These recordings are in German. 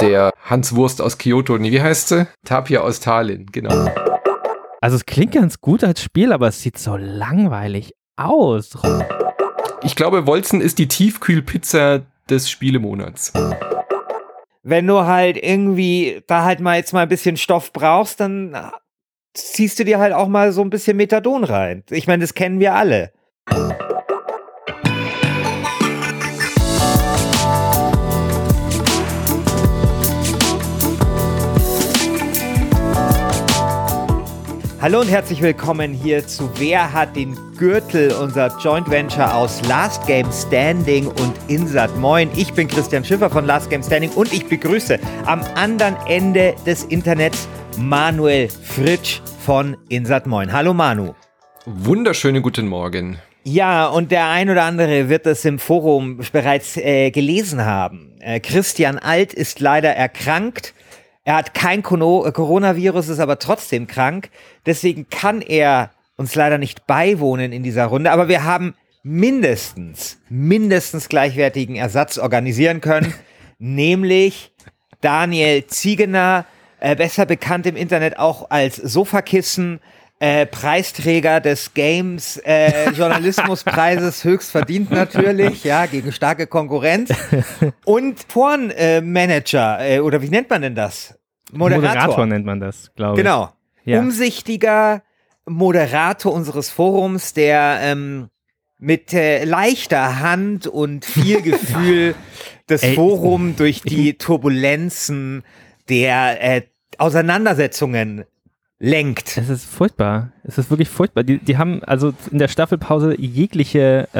der Hans Wurst aus Kyoto. Nee, wie heißt sie? Tapia aus Tallinn, genau. Also es klingt ganz gut als Spiel, aber es sieht so langweilig aus. Ich glaube, Wolzen ist die Tiefkühlpizza des Spielemonats. Wenn du halt irgendwie da halt mal jetzt mal ein bisschen Stoff brauchst, dann ziehst du dir halt auch mal so ein bisschen Methadon rein. Ich meine, das kennen wir alle. Hallo und herzlich willkommen hier zu Wer hat den Gürtel, unser Joint Venture aus Last Game Standing und Insat. Moin, ich bin Christian Schiffer von Last Game Standing und ich begrüße am anderen Ende des Internets Manuel Fritsch von Insat. Moin. Hallo Manu. Wunderschönen guten Morgen. Ja, und der ein oder andere wird es im Forum bereits äh, gelesen haben. Äh, Christian Alt ist leider erkrankt. Er hat kein äh, Coronavirus, ist aber trotzdem krank. Deswegen kann er uns leider nicht beiwohnen in dieser Runde. Aber wir haben mindestens, mindestens gleichwertigen Ersatz organisieren können. nämlich Daniel Ziegener, äh, besser bekannt im Internet auch als Sofakissen. Äh, Preisträger des Games äh, Journalismuspreises höchst verdient natürlich, ja, gegen starke Konkurrenz. Und Pornmanager, äh, oder wie nennt man denn das? Moderator. Moderator nennt man das, glaube ich. Genau. Ja. Umsichtiger Moderator unseres Forums, der ähm, mit äh, leichter Hand und viel Gefühl das Ey. Forum durch die Turbulenzen der äh, Auseinandersetzungen lenkt. Es ist furchtbar. Es ist wirklich furchtbar. Die, die haben also in der Staffelpause jegliche, äh,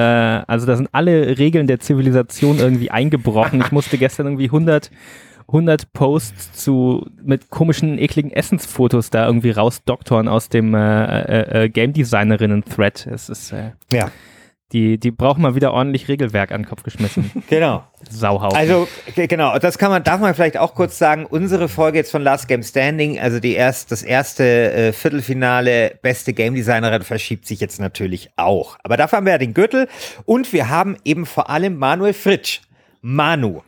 also da sind alle Regeln der Zivilisation irgendwie eingebrochen. Ich musste gestern irgendwie 100 100 Posts zu mit komischen, ekligen Essensfotos da irgendwie rausdoktoren aus dem äh, äh, äh, Game Designerinnen Thread. Es ist äh, ja. Die, die brauchen mal wieder ordentlich Regelwerk an den Kopf geschmissen. Genau. Sauhaufen. Also, genau, das kann man, darf man vielleicht auch kurz sagen. Unsere Folge jetzt von Last Game Standing, also die erst, das erste äh, Viertelfinale, beste Game Designerin verschiebt sich jetzt natürlich auch. Aber dafür haben wir ja den Gürtel und wir haben eben vor allem Manuel Fritsch. Manu.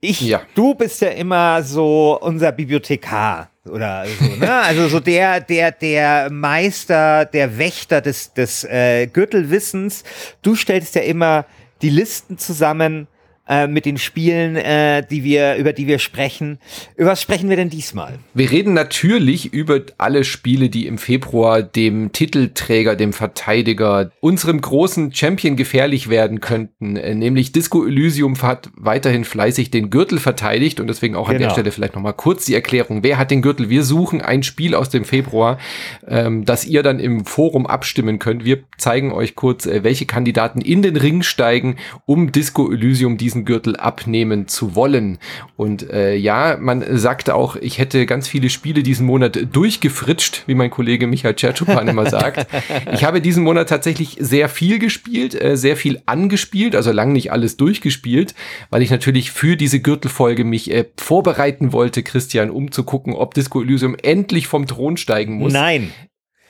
Ich, ja. du bist ja immer so unser Bibliothekar oder so, ne? Also so der, der, der Meister, der Wächter des, des äh, Gürtelwissens. Du stellst ja immer die Listen zusammen äh, mit den Spielen, äh, die wir, über die wir sprechen. Über was sprechen wir denn diesmal? Wir reden natürlich über alle Spiele, die im Februar dem Titelträger, dem Verteidiger, unserem großen Champion gefährlich werden könnten. Äh, nämlich Disco Elysium hat weiterhin fleißig den Gürtel verteidigt und deswegen auch an genau. der Stelle vielleicht nochmal kurz die Erklärung. Wer hat den Gürtel? Wir suchen ein Spiel aus dem Februar, ähm, das ihr dann im Forum abstimmen könnt. Wir zeigen euch kurz, äh, welche Kandidaten in den Ring steigen, um Disco Elysium diesen Gürtel abnehmen zu wollen. Und äh, ja, man sagt auch, ich hätte ganz viele Spiele diesen Monat durchgefritscht, wie mein Kollege Michael Tschertschupan immer sagt. Ich habe diesen Monat tatsächlich sehr viel gespielt, äh, sehr viel angespielt, also lang nicht alles durchgespielt, weil ich natürlich für diese Gürtelfolge mich äh, vorbereiten wollte, Christian, um zu gucken, ob Disco Elysium endlich vom Thron steigen muss. Nein.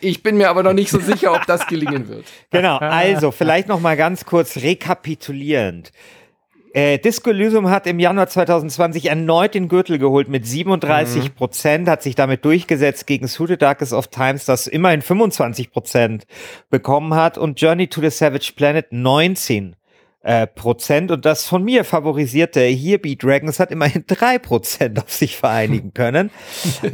Ich bin mir aber noch nicht so sicher, ob das gelingen wird. Genau, also vielleicht noch mal ganz kurz rekapitulierend. Äh, Disco Elysium hat im Januar 2020 erneut den Gürtel geholt mit 37 Prozent, mhm. hat sich damit durchgesetzt gegen Suited Darkest of Times, das immerhin 25 Prozent bekommen hat und Journey to the Savage Planet 19 äh, Prozent und das von mir favorisierte Here Be Dragons hat immerhin drei Prozent auf sich vereinigen können.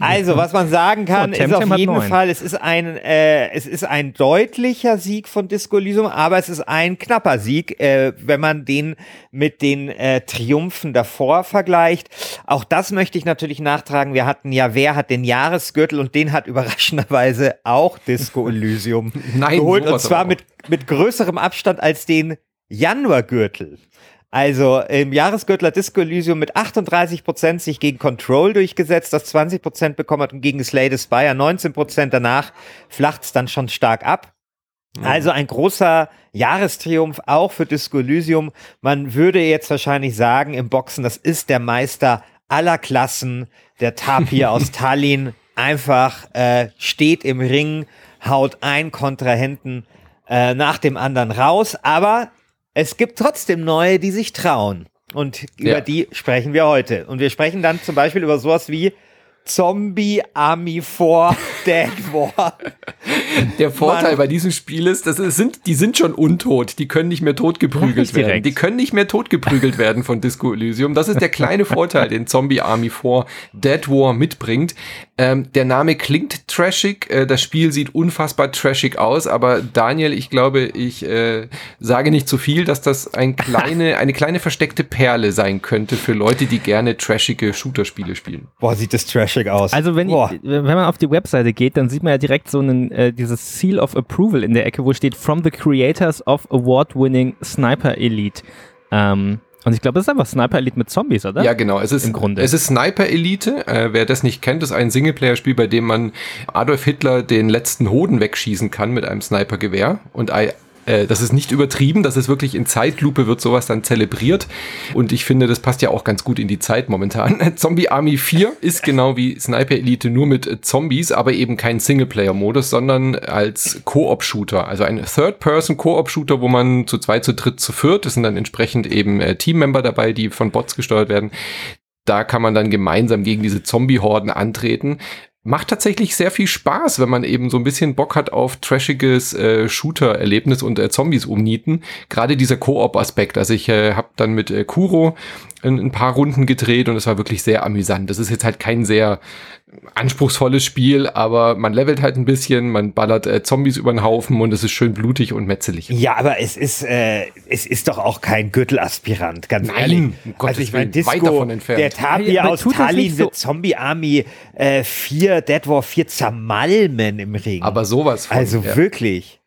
Also, was man sagen kann, so, ist auf jeden Fall, es ist ein, äh, es ist ein deutlicher Sieg von Disco Elysium, aber es ist ein knapper Sieg, äh, wenn man den mit den äh, Triumphen davor vergleicht. Auch das möchte ich natürlich nachtragen. Wir hatten ja, wer hat den Jahresgürtel und den hat überraschenderweise auch Disco Elysium Nein, geholt und zwar mit, mit größerem Abstand als den Januargürtel. Also im Jahresgürtel hat Disco Elysium mit 38% sich gegen Control durchgesetzt, das 20% bekommen hat und gegen Slay the Spire 19% Danach flacht es dann schon stark ab. Also ein großer Jahrestriumph auch für Disco Elysium. Man würde jetzt wahrscheinlich sagen im Boxen, das ist der Meister aller Klassen, der Tapir aus Tallinn. Einfach äh, steht im Ring, haut ein Kontrahenten äh, nach dem anderen raus. Aber es gibt trotzdem neue, die sich trauen. Und über ja. die sprechen wir heute. Und wir sprechen dann zum Beispiel über sowas wie Zombie Army 4 Dead War. Der Vorteil Mann. bei diesem Spiel ist, dass es sind, die sind schon untot, die können nicht mehr totgeprügelt werden. Direkt. Die können nicht mehr totgeprügelt werden von Disco Elysium. Das ist der kleine Vorteil, den Zombie Army 4 Dead War mitbringt. Ähm, der Name klingt trashig, äh, das Spiel sieht unfassbar trashig aus, aber Daniel, ich glaube, ich äh, sage nicht zu viel, dass das ein kleine, eine kleine versteckte Perle sein könnte für Leute, die gerne trashige Shooter-Spiele spielen. Boah, sieht das trashig aus. Also wenn, wenn man auf die Webseite geht, dann sieht man ja direkt so einen, äh, dieses Seal of Approval in der Ecke, wo steht From the Creators of Award-Winning Sniper Elite. Ähm, und ich glaube, es ist einfach Sniper Elite mit Zombies, oder? Ja, genau. Es ist, Im Grunde. Es ist Sniper Elite. Äh, wer das nicht kennt, ist ein Singleplayer-Spiel, bei dem man Adolf Hitler den letzten Hoden wegschießen kann mit einem Snipergewehr und äh, das ist nicht übertrieben, das ist wirklich in Zeitlupe wird sowas dann zelebriert. Und ich finde, das passt ja auch ganz gut in die Zeit momentan. Zombie Army 4 ist genau wie Sniper Elite nur mit Zombies, aber eben kein Singleplayer-Modus, sondern als Koop-Shooter. Also ein Third-Person-Koop-Shooter, wo man zu zwei, zu dritt, zu viert, das sind dann entsprechend eben äh, Teammember dabei, die von Bots gesteuert werden. Da kann man dann gemeinsam gegen diese Zombie-Horden antreten macht tatsächlich sehr viel Spaß, wenn man eben so ein bisschen Bock hat auf trashiges äh, Shooter-Erlebnis und äh, Zombies umnieten. Gerade dieser Koop-Aspekt. Also ich äh, habe dann mit äh, Kuro ein, ein paar Runden gedreht und es war wirklich sehr amüsant. Das ist jetzt halt kein sehr anspruchsvolles Spiel, aber man levelt halt ein bisschen, man ballert äh, Zombies über den Haufen und es ist schön blutig und metzelig. Ja, aber es ist, äh, es ist doch auch kein Gürtelaspirant, ganz Nein, ehrlich. Um also ich meine, Disco, der Tapir ja, aus Tallinn so. Zombie Army äh, 4, Dead War 4 zermalmen im Ring. Aber sowas von. Also ja. wirklich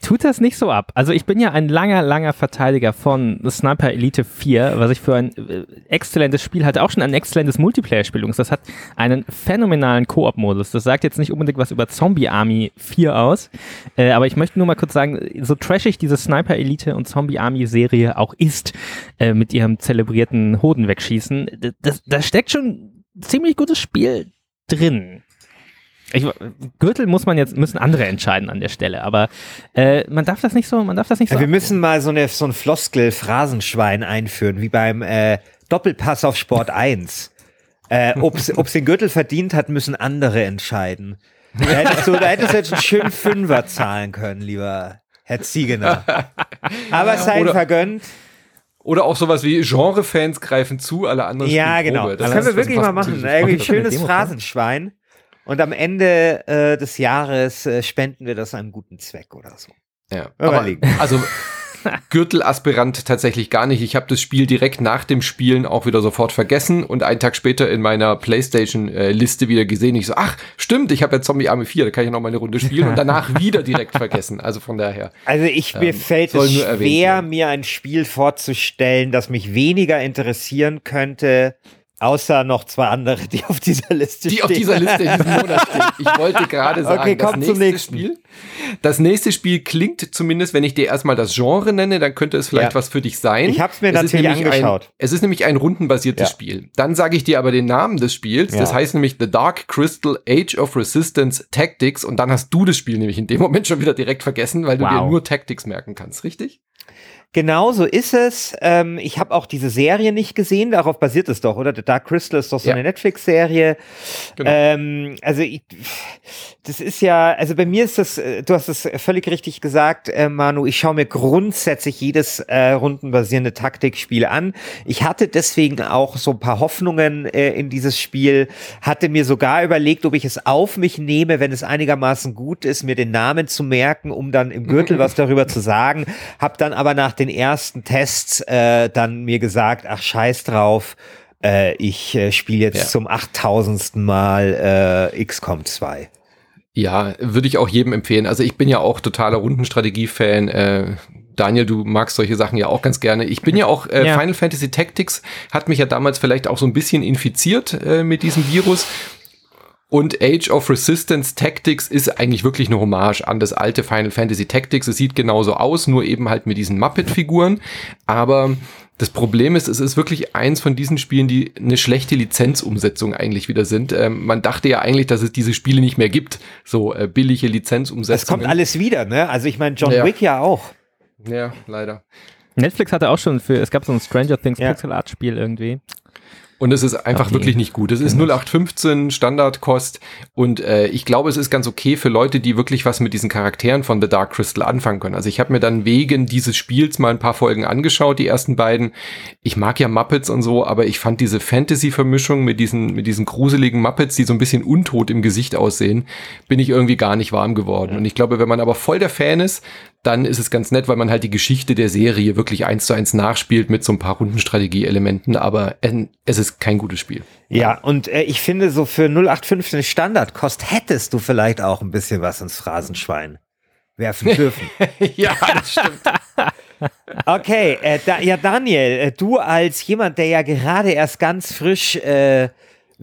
tut das nicht so ab. Also ich bin ja ein langer, langer Verteidiger von Sniper Elite 4, was ich für ein äh, exzellentes Spiel hatte, auch schon ein exzellentes Multiplayer-Spiel. Das hat einen phänomenalen Koop-Modus. Das sagt jetzt nicht unbedingt was über Zombie Army 4 aus, äh, aber ich möchte nur mal kurz sagen, so trashig diese Sniper Elite und Zombie Army Serie auch ist, äh, mit ihrem zelebrierten Hoden wegschießen, da steckt schon ziemlich gutes Spiel drin. Ich, Gürtel muss man jetzt, müssen andere entscheiden an der Stelle, aber äh, man darf das nicht so, man darf das nicht so. Ja, wir müssen mal so, eine, so ein Floskel-Phrasenschwein einführen, wie beim äh, Doppelpass auf Sport 1. äh, Ob es den Gürtel verdient hat, müssen andere entscheiden. Da hättest du, da hättest du jetzt einen schönen Fünfer zahlen können, lieber Herr Ziegener. Aber es sei vergönnt. Oder auch sowas wie Genrefans greifen zu, alle anderen Ja, genau. Das, das können wir wirklich mal machen. Irgendwie ein schönes Phrasenschwein. Und am Ende äh, des Jahres äh, spenden wir das einem guten Zweck oder so. Ja, aber, also Gürtelaspirant tatsächlich gar nicht. Ich habe das Spiel direkt nach dem Spielen auch wieder sofort vergessen und einen Tag später in meiner PlayStation-Liste wieder gesehen. Ich so, ach, stimmt, ich habe ja Zombie Army 4, da kann ich noch mal eine Runde spielen und danach wieder direkt vergessen. Also von daher. Also ich, mir ähm, fällt es schwer, mir ein Spiel vorzustellen, das mich weniger interessieren könnte Außer noch zwei andere, die auf dieser Liste die stehen. Die auf dieser Liste in diesem Monat stehen. Ich wollte gerade sagen, okay, komm das nächste zum nächsten. Spiel. Das nächste Spiel klingt zumindest, wenn ich dir erstmal das Genre nenne, dann könnte es vielleicht ja. was für dich sein. Ich habe es mir es natürlich angeschaut. Ein, es ist nämlich ein rundenbasiertes ja. Spiel. Dann sage ich dir aber den Namen des Spiels. Ja. Das heißt nämlich The Dark Crystal Age of Resistance Tactics. Und dann hast du das Spiel nämlich in dem Moment schon wieder direkt vergessen, weil du wow. dir nur Tactics merken kannst, richtig? Genau so ist es. Ähm, ich habe auch diese Serie nicht gesehen, darauf basiert es doch, oder? The Dark Crystal ist doch so ja. eine Netflix-Serie. Genau. Ähm, also ich, das ist ja, also bei mir ist das, äh, du hast es völlig richtig gesagt, äh, Manu, ich schaue mir grundsätzlich jedes äh, rundenbasierende Taktikspiel an. Ich hatte deswegen auch so ein paar Hoffnungen äh, in dieses Spiel, hatte mir sogar überlegt, ob ich es auf mich nehme, wenn es einigermaßen gut ist, mir den Namen zu merken, um dann im Gürtel was darüber zu sagen. Hab dann aber nach den ersten Tests äh, dann mir gesagt, ach scheiß drauf, äh, ich äh, spiele jetzt ja. zum 8000. Mal äh, XCOM 2. Ja, würde ich auch jedem empfehlen. Also ich bin ja auch totaler Rundenstrategie-Fan. Äh, Daniel, du magst solche Sachen ja auch ganz gerne. Ich bin ja auch, äh, ja. Final Fantasy Tactics hat mich ja damals vielleicht auch so ein bisschen infiziert äh, mit diesem Virus. Und Age of Resistance Tactics ist eigentlich wirklich eine Hommage an das alte Final Fantasy Tactics. Es sieht genauso aus, nur eben halt mit diesen Muppet-Figuren. Aber das Problem ist, es ist wirklich eins von diesen Spielen, die eine schlechte Lizenzumsetzung eigentlich wieder sind. Ähm, man dachte ja eigentlich, dass es diese Spiele nicht mehr gibt, so äh, billige Lizenzumsetzungen. Es kommt alles wieder, ne? Also ich meine, John ja. Wick ja auch. Ja, leider. Netflix hatte auch schon für, es gab so ein Stranger Things ja. Pixel Art Spiel irgendwie. Und es ist einfach okay. wirklich nicht gut. Es ist 0815 Standardkost und äh, ich glaube, es ist ganz okay für Leute, die wirklich was mit diesen Charakteren von The Dark Crystal anfangen können. Also ich habe mir dann wegen dieses Spiels mal ein paar Folgen angeschaut, die ersten beiden. Ich mag ja Muppets und so, aber ich fand diese Fantasy-Vermischung mit diesen, mit diesen gruseligen Muppets, die so ein bisschen untot im Gesicht aussehen, bin ich irgendwie gar nicht warm geworden. Und ich glaube, wenn man aber voll der Fan ist, dann ist es ganz nett, weil man halt die Geschichte der Serie wirklich eins zu eins nachspielt mit so ein paar Rundenstrategie-Elementen, aber äh, es ist kein gutes Spiel. Ja, und äh, ich finde, so für 0815 Standardkost hättest du vielleicht auch ein bisschen was ins Phrasenschwein werfen dürfen. ja, das stimmt. okay, äh, da, ja, Daniel, äh, du als jemand, der ja gerade erst ganz frisch äh,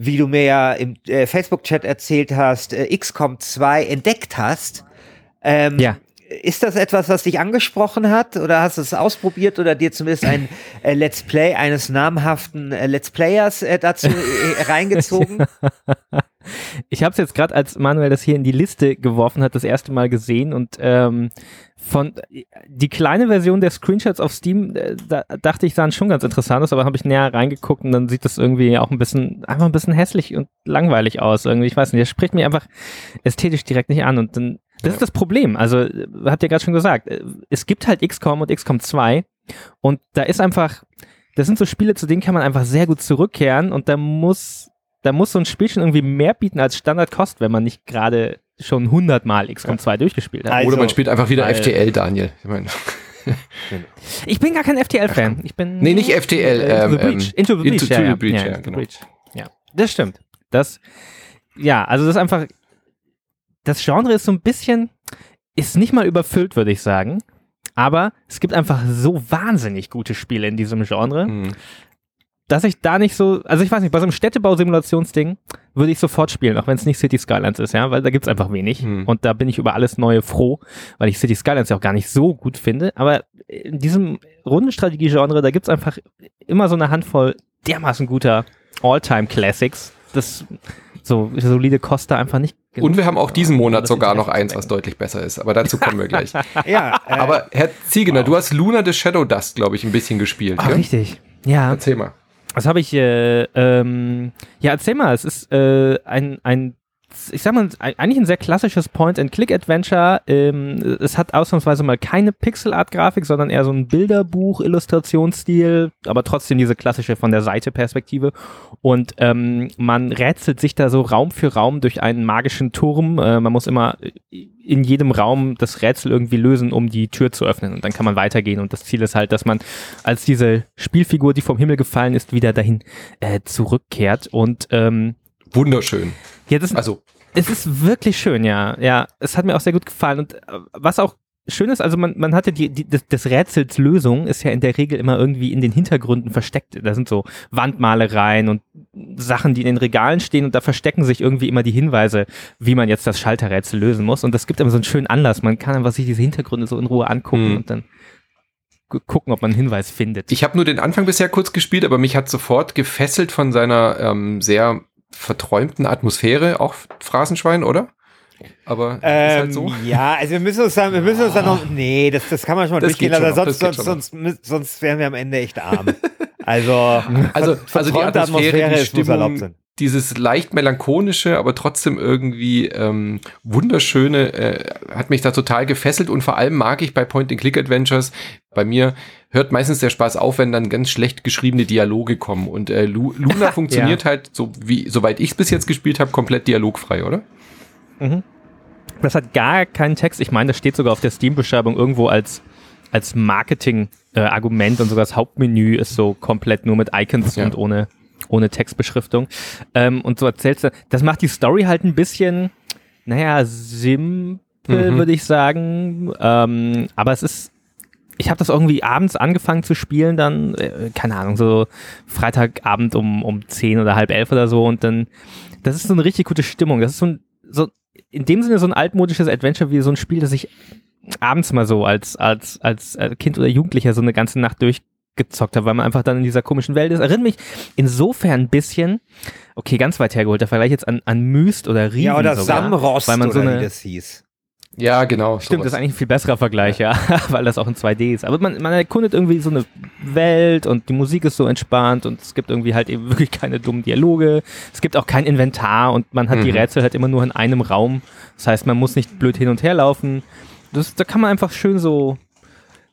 wie du mir ja im äh, Facebook-Chat erzählt hast, äh, XCOM 2 entdeckt hast. Ähm, ja ist das etwas, was dich angesprochen hat oder hast du es ausprobiert oder dir zumindest ein äh, Let's Play eines namhaften äh, Let's Players äh, dazu äh, reingezogen? Ich habe es jetzt gerade, als Manuel das hier in die Liste geworfen hat, das erste Mal gesehen und ähm, von die kleine Version der Screenshots auf Steam, äh, da dachte ich, sahen schon ganz interessant aus, aber habe ich näher reingeguckt und dann sieht das irgendwie auch ein bisschen, einfach ein bisschen hässlich und langweilig aus. Irgendwie, ich weiß nicht, das spricht mir einfach ästhetisch direkt nicht an und dann das ja. ist das Problem. Also, habt ihr gerade schon gesagt, äh, es gibt halt XCOM und XCOM 2 und da ist einfach, das sind so Spiele, zu denen kann man einfach sehr gut zurückkehren und da muss, da muss so ein Spiel schon irgendwie mehr bieten als Standardkost, wenn man nicht gerade schon 100 Mal XCOM ja. 2 durchgespielt hat. Also, Oder man spielt einfach wieder weil, FTL, Daniel. Ich, meine. ich bin gar kein FTL-Fan. Ich bin. Nee, nicht FTL. Äh, into, the ähm, breach. into the Breach. Into, ja, the breach, ja, ja, genau. breach. ja, das stimmt. Das, ja, also das ist einfach, das Genre ist so ein bisschen, ist nicht mal überfüllt, würde ich sagen. Aber es gibt einfach so wahnsinnig gute Spiele in diesem Genre, mhm. dass ich da nicht so, also ich weiß nicht, bei so einem Städtebausimulationsding würde ich sofort spielen, auch wenn es nicht City Skylines ist, ja, weil da gibt es einfach wenig. Mhm. Und da bin ich über alles Neue froh, weil ich City Skylines ja auch gar nicht so gut finde. Aber in diesem Rundenstrategie-Genre, da gibt es einfach immer so eine Handvoll dermaßen guter All-Time-Classics. Das so solide Costa einfach nicht. Und wir haben auch diesen Monat sogar noch eins, was deutlich besser ist, aber dazu kommen wir gleich. ja, äh, aber Herr Ziegener, wow. du hast Luna the Shadow Dust, glaube ich, ein bisschen gespielt. Ach, richtig. Ja. Erzähl mal. Was habe ich, äh, ähm, ja, erzähl mal, es ist äh, ein, ein ich sag mal, eigentlich ein sehr klassisches Point-and-Click-Adventure. Ähm, es hat ausnahmsweise mal keine Pixel-Art-Grafik, sondern eher so ein Bilderbuch-Illustrationsstil, aber trotzdem diese klassische von der Seite-Perspektive. Und ähm, man rätselt sich da so Raum für Raum durch einen magischen Turm. Äh, man muss immer in jedem Raum das Rätsel irgendwie lösen, um die Tür zu öffnen. Und dann kann man weitergehen. Und das Ziel ist halt, dass man als diese Spielfigur, die vom Himmel gefallen ist, wieder dahin äh, zurückkehrt. Und ähm, wunderschön. Ja, das, also. Es ist wirklich schön, ja. Ja, es hat mir auch sehr gut gefallen. Und äh, was auch schön ist, also man, man hatte die, die, das, das Rätsels Lösung ist ja in der Regel immer irgendwie in den Hintergründen versteckt. Da sind so Wandmalereien und Sachen, die in den Regalen stehen und da verstecken sich irgendwie immer die Hinweise, wie man jetzt das Schalterrätsel lösen muss. Und das gibt immer so einen schönen Anlass. Man kann einfach sich diese Hintergründe so in Ruhe angucken hm. und dann gucken, ob man einen Hinweis findet. Ich habe nur den Anfang bisher kurz gespielt, aber mich hat sofort gefesselt von seiner ähm, sehr verträumten Atmosphäre, auch Phrasenschwein, oder? Aber ähm, ist halt so. Ähm, ja, also wir müssen uns dann, wir müssen uns dann noch, nee, das, das kann man schon mal das durchgehen lassen, sonst, sonst, sonst, sonst wären wir am Ende echt arm. Also, also, also die Atmosphäre, Atmosphäre die Stimmung, dieses leicht melancholische, aber trotzdem irgendwie ähm, wunderschöne, äh, hat mich da total gefesselt und vor allem mag ich bei Point-and-Click-Adventures, bei mir hört meistens der Spaß auf, wenn dann ganz schlecht geschriebene Dialoge kommen und äh, Lu Luna funktioniert ja. halt, so wie, soweit ich es bis jetzt gespielt habe, komplett dialogfrei, oder? Mhm. Das hat gar keinen Text. Ich meine, das steht sogar auf der Steam-Beschreibung irgendwo als, als Marketing-Argument äh, und sogar das Hauptmenü ist so komplett nur mit Icons ja. und ohne ohne Textbeschriftung. Ähm, und so erzählst du, das macht die Story halt ein bisschen, naja, simpel, mhm. würde ich sagen. Ähm, aber es ist, ich habe das irgendwie abends angefangen zu spielen, dann, äh, keine Ahnung, so Freitagabend um, um zehn oder halb elf oder so und dann, das ist so eine richtig gute Stimmung. Das ist so ein, so, in dem Sinne so ein altmodisches Adventure wie so ein Spiel, das ich abends mal so als, als, als Kind oder Jugendlicher so eine ganze Nacht durch gezockt habe, weil man einfach dann in dieser komischen Welt ist. Erinnert mich insofern ein bisschen, okay, ganz weit hergeholt, der Vergleich jetzt an, an Myst oder Riesen Ja, oder sogar, Samrost weil man so eine, wie das hieß. Ja, genau. Stimmt, sowas. das ist eigentlich ein viel besserer Vergleich, ja, ja weil das auch in 2D ist. Aber man, man erkundet irgendwie so eine Welt und die Musik ist so entspannt und es gibt irgendwie halt eben wirklich keine dummen Dialoge. Es gibt auch kein Inventar und man hat mhm. die Rätsel halt immer nur in einem Raum. Das heißt, man muss nicht blöd hin und her laufen. Das, da kann man einfach schön so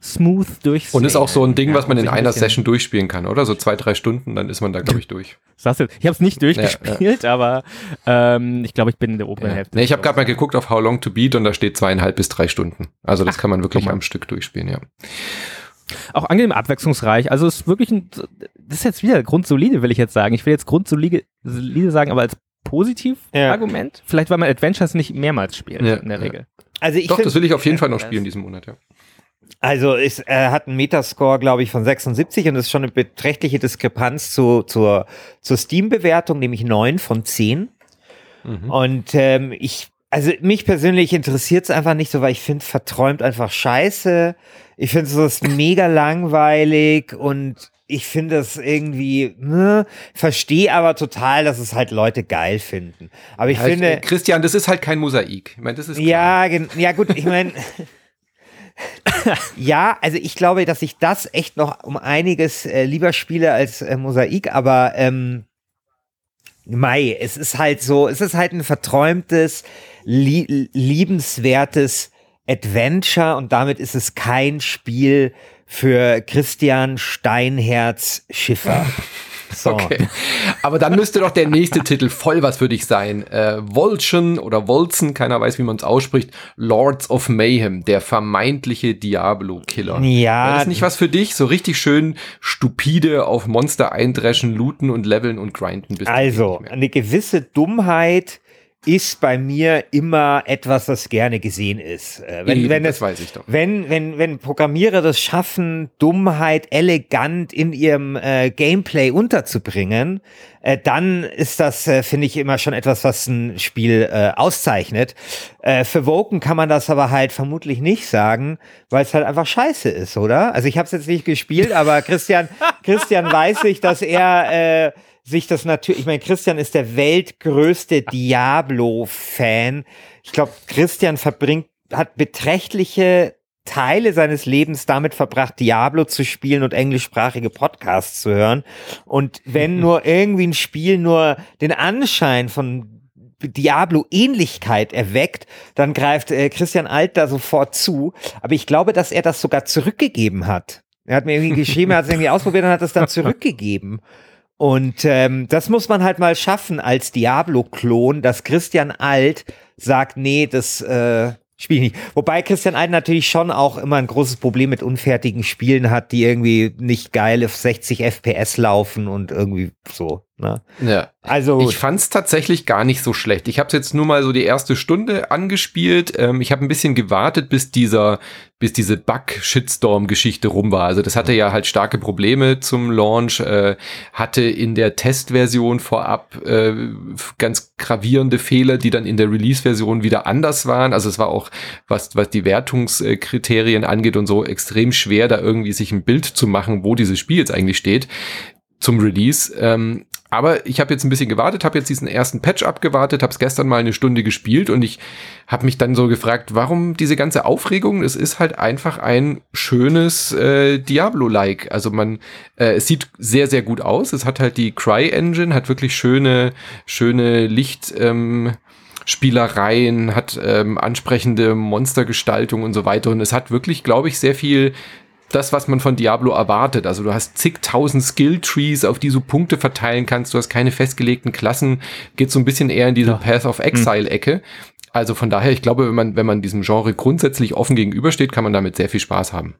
smooth durch. Und ist auch so ein Ding, ja, was man in einer Session durchspielen kann, oder? So zwei, drei Stunden, dann ist man da, glaube ich, durch. Sagst du, ich habe es nicht durchgespielt, ja, ja. aber ähm, ich glaube, ich bin in der oberen Hälfte. Nee, ich habe gerade mal geguckt auf How Long to Beat und da steht zweieinhalb bis drei Stunden. Also das Ach, kann man wirklich am Stück durchspielen, ja. Auch angenehm abwechslungsreich. Also es ist wirklich ein, das ist jetzt wieder grundsolide, will ich jetzt sagen. Ich will jetzt grundsolide sagen, aber als positiv Argument. Vielleicht, weil man Adventures nicht mehrmals spielt in der Regel. Also ich Doch, das will ich auf jeden Fall noch spielen diesen Monat, ja. Also ist, er hat einen Metascore, glaube ich, von 76 und das ist schon eine beträchtliche Diskrepanz zu, zur, zur Steam-Bewertung, nämlich 9 von 10. Mhm. Und ähm, ich, also mich persönlich interessiert es einfach nicht so, weil ich finde, verträumt einfach scheiße. Ich finde es mega langweilig und ich finde es irgendwie, ne, verstehe aber total, dass es halt Leute geil finden. Aber ich ja, finde. Ich, Christian, das ist halt kein Mosaik. Ich meine, das ist. Klar. Ja, ja, gut, ich meine. ja, also ich glaube, dass ich das echt noch um einiges äh, lieber spiele als äh, Mosaik, aber ähm, Mai, es ist halt so, es ist halt ein verträumtes, lie liebenswertes Adventure und damit ist es kein Spiel für Christian Steinherz Schiffer. So. Okay. Aber dann müsste doch der nächste Titel voll was für dich sein. Äh, Volchen oder Wolzen, keiner weiß, wie man es ausspricht. Lords of Mayhem, der vermeintliche Diablo-Killer. Ja. Wäre das nicht was für dich? So richtig schön stupide auf Monster eindreschen, looten und leveln und grinden. Bis also, eine gewisse Dummheit ist bei mir immer etwas, das gerne gesehen ist. Äh, wenn, Eben, wenn das, das weiß ich doch. Wenn, wenn, wenn Programmierer das schaffen, Dummheit elegant in ihrem äh, Gameplay unterzubringen, äh, dann ist das, äh, finde ich, immer schon etwas, was ein Spiel äh, auszeichnet. Für Woken kann man das aber halt vermutlich nicht sagen, weil es halt einfach scheiße ist, oder? Also ich habe es jetzt nicht gespielt, aber Christian, Christian weiß ich, dass er sich das natürlich, ich meine, Christian ist der weltgrößte Diablo-Fan. Ich glaube, Christian verbringt, hat beträchtliche Teile seines Lebens damit verbracht, Diablo zu spielen und englischsprachige Podcasts zu hören. Und wenn nur irgendwie ein Spiel nur den Anschein von Diablo-Ähnlichkeit erweckt, dann greift äh, Christian Alt da sofort zu. Aber ich glaube, dass er das sogar zurückgegeben hat. Er hat mir irgendwie geschrieben, er hat es irgendwie ausprobiert und hat es dann zurückgegeben. Und ähm, das muss man halt mal schaffen als Diablo-Klon, dass Christian Alt sagt, nee, das äh, spiele ich nicht. Wobei Christian Alt natürlich schon auch immer ein großes Problem mit unfertigen Spielen hat, die irgendwie nicht geil auf 60 FPS laufen und irgendwie so. Ne? Ja. Also ich fand es tatsächlich gar nicht so schlecht. Ich habe es jetzt nur mal so die erste Stunde angespielt. Ähm, ich habe ein bisschen gewartet, bis dieser, bis diese Bug-Shitstorm-Geschichte rum war. Also das hatte ja halt starke Probleme zum Launch, äh, hatte in der Testversion vorab äh, ganz gravierende Fehler, die dann in der Release-Version wieder anders waren. Also es war auch, was, was die Wertungskriterien angeht und so, extrem schwer, da irgendwie sich ein Bild zu machen, wo dieses Spiel jetzt eigentlich steht zum Release. Ähm, aber ich habe jetzt ein bisschen gewartet, habe jetzt diesen ersten Patch abgewartet, habe es gestern mal eine Stunde gespielt und ich habe mich dann so gefragt, warum diese ganze Aufregung? Es ist halt einfach ein schönes äh, Diablo-like. Also man, äh, es sieht sehr sehr gut aus. Es hat halt die Cry Engine, hat wirklich schöne schöne Licht. Ähm, Spielereien, hat ähm, ansprechende Monstergestaltung und so weiter. Und es hat wirklich, glaube ich, sehr viel das, was man von Diablo erwartet. Also du hast zigtausend Skill-Trees, auf die du Punkte verteilen kannst. Du hast keine festgelegten Klassen. Geht so ein bisschen eher in diese ja. Path of Exile-Ecke. Also von daher, ich glaube, wenn man, wenn man diesem Genre grundsätzlich offen gegenübersteht, kann man damit sehr viel Spaß haben.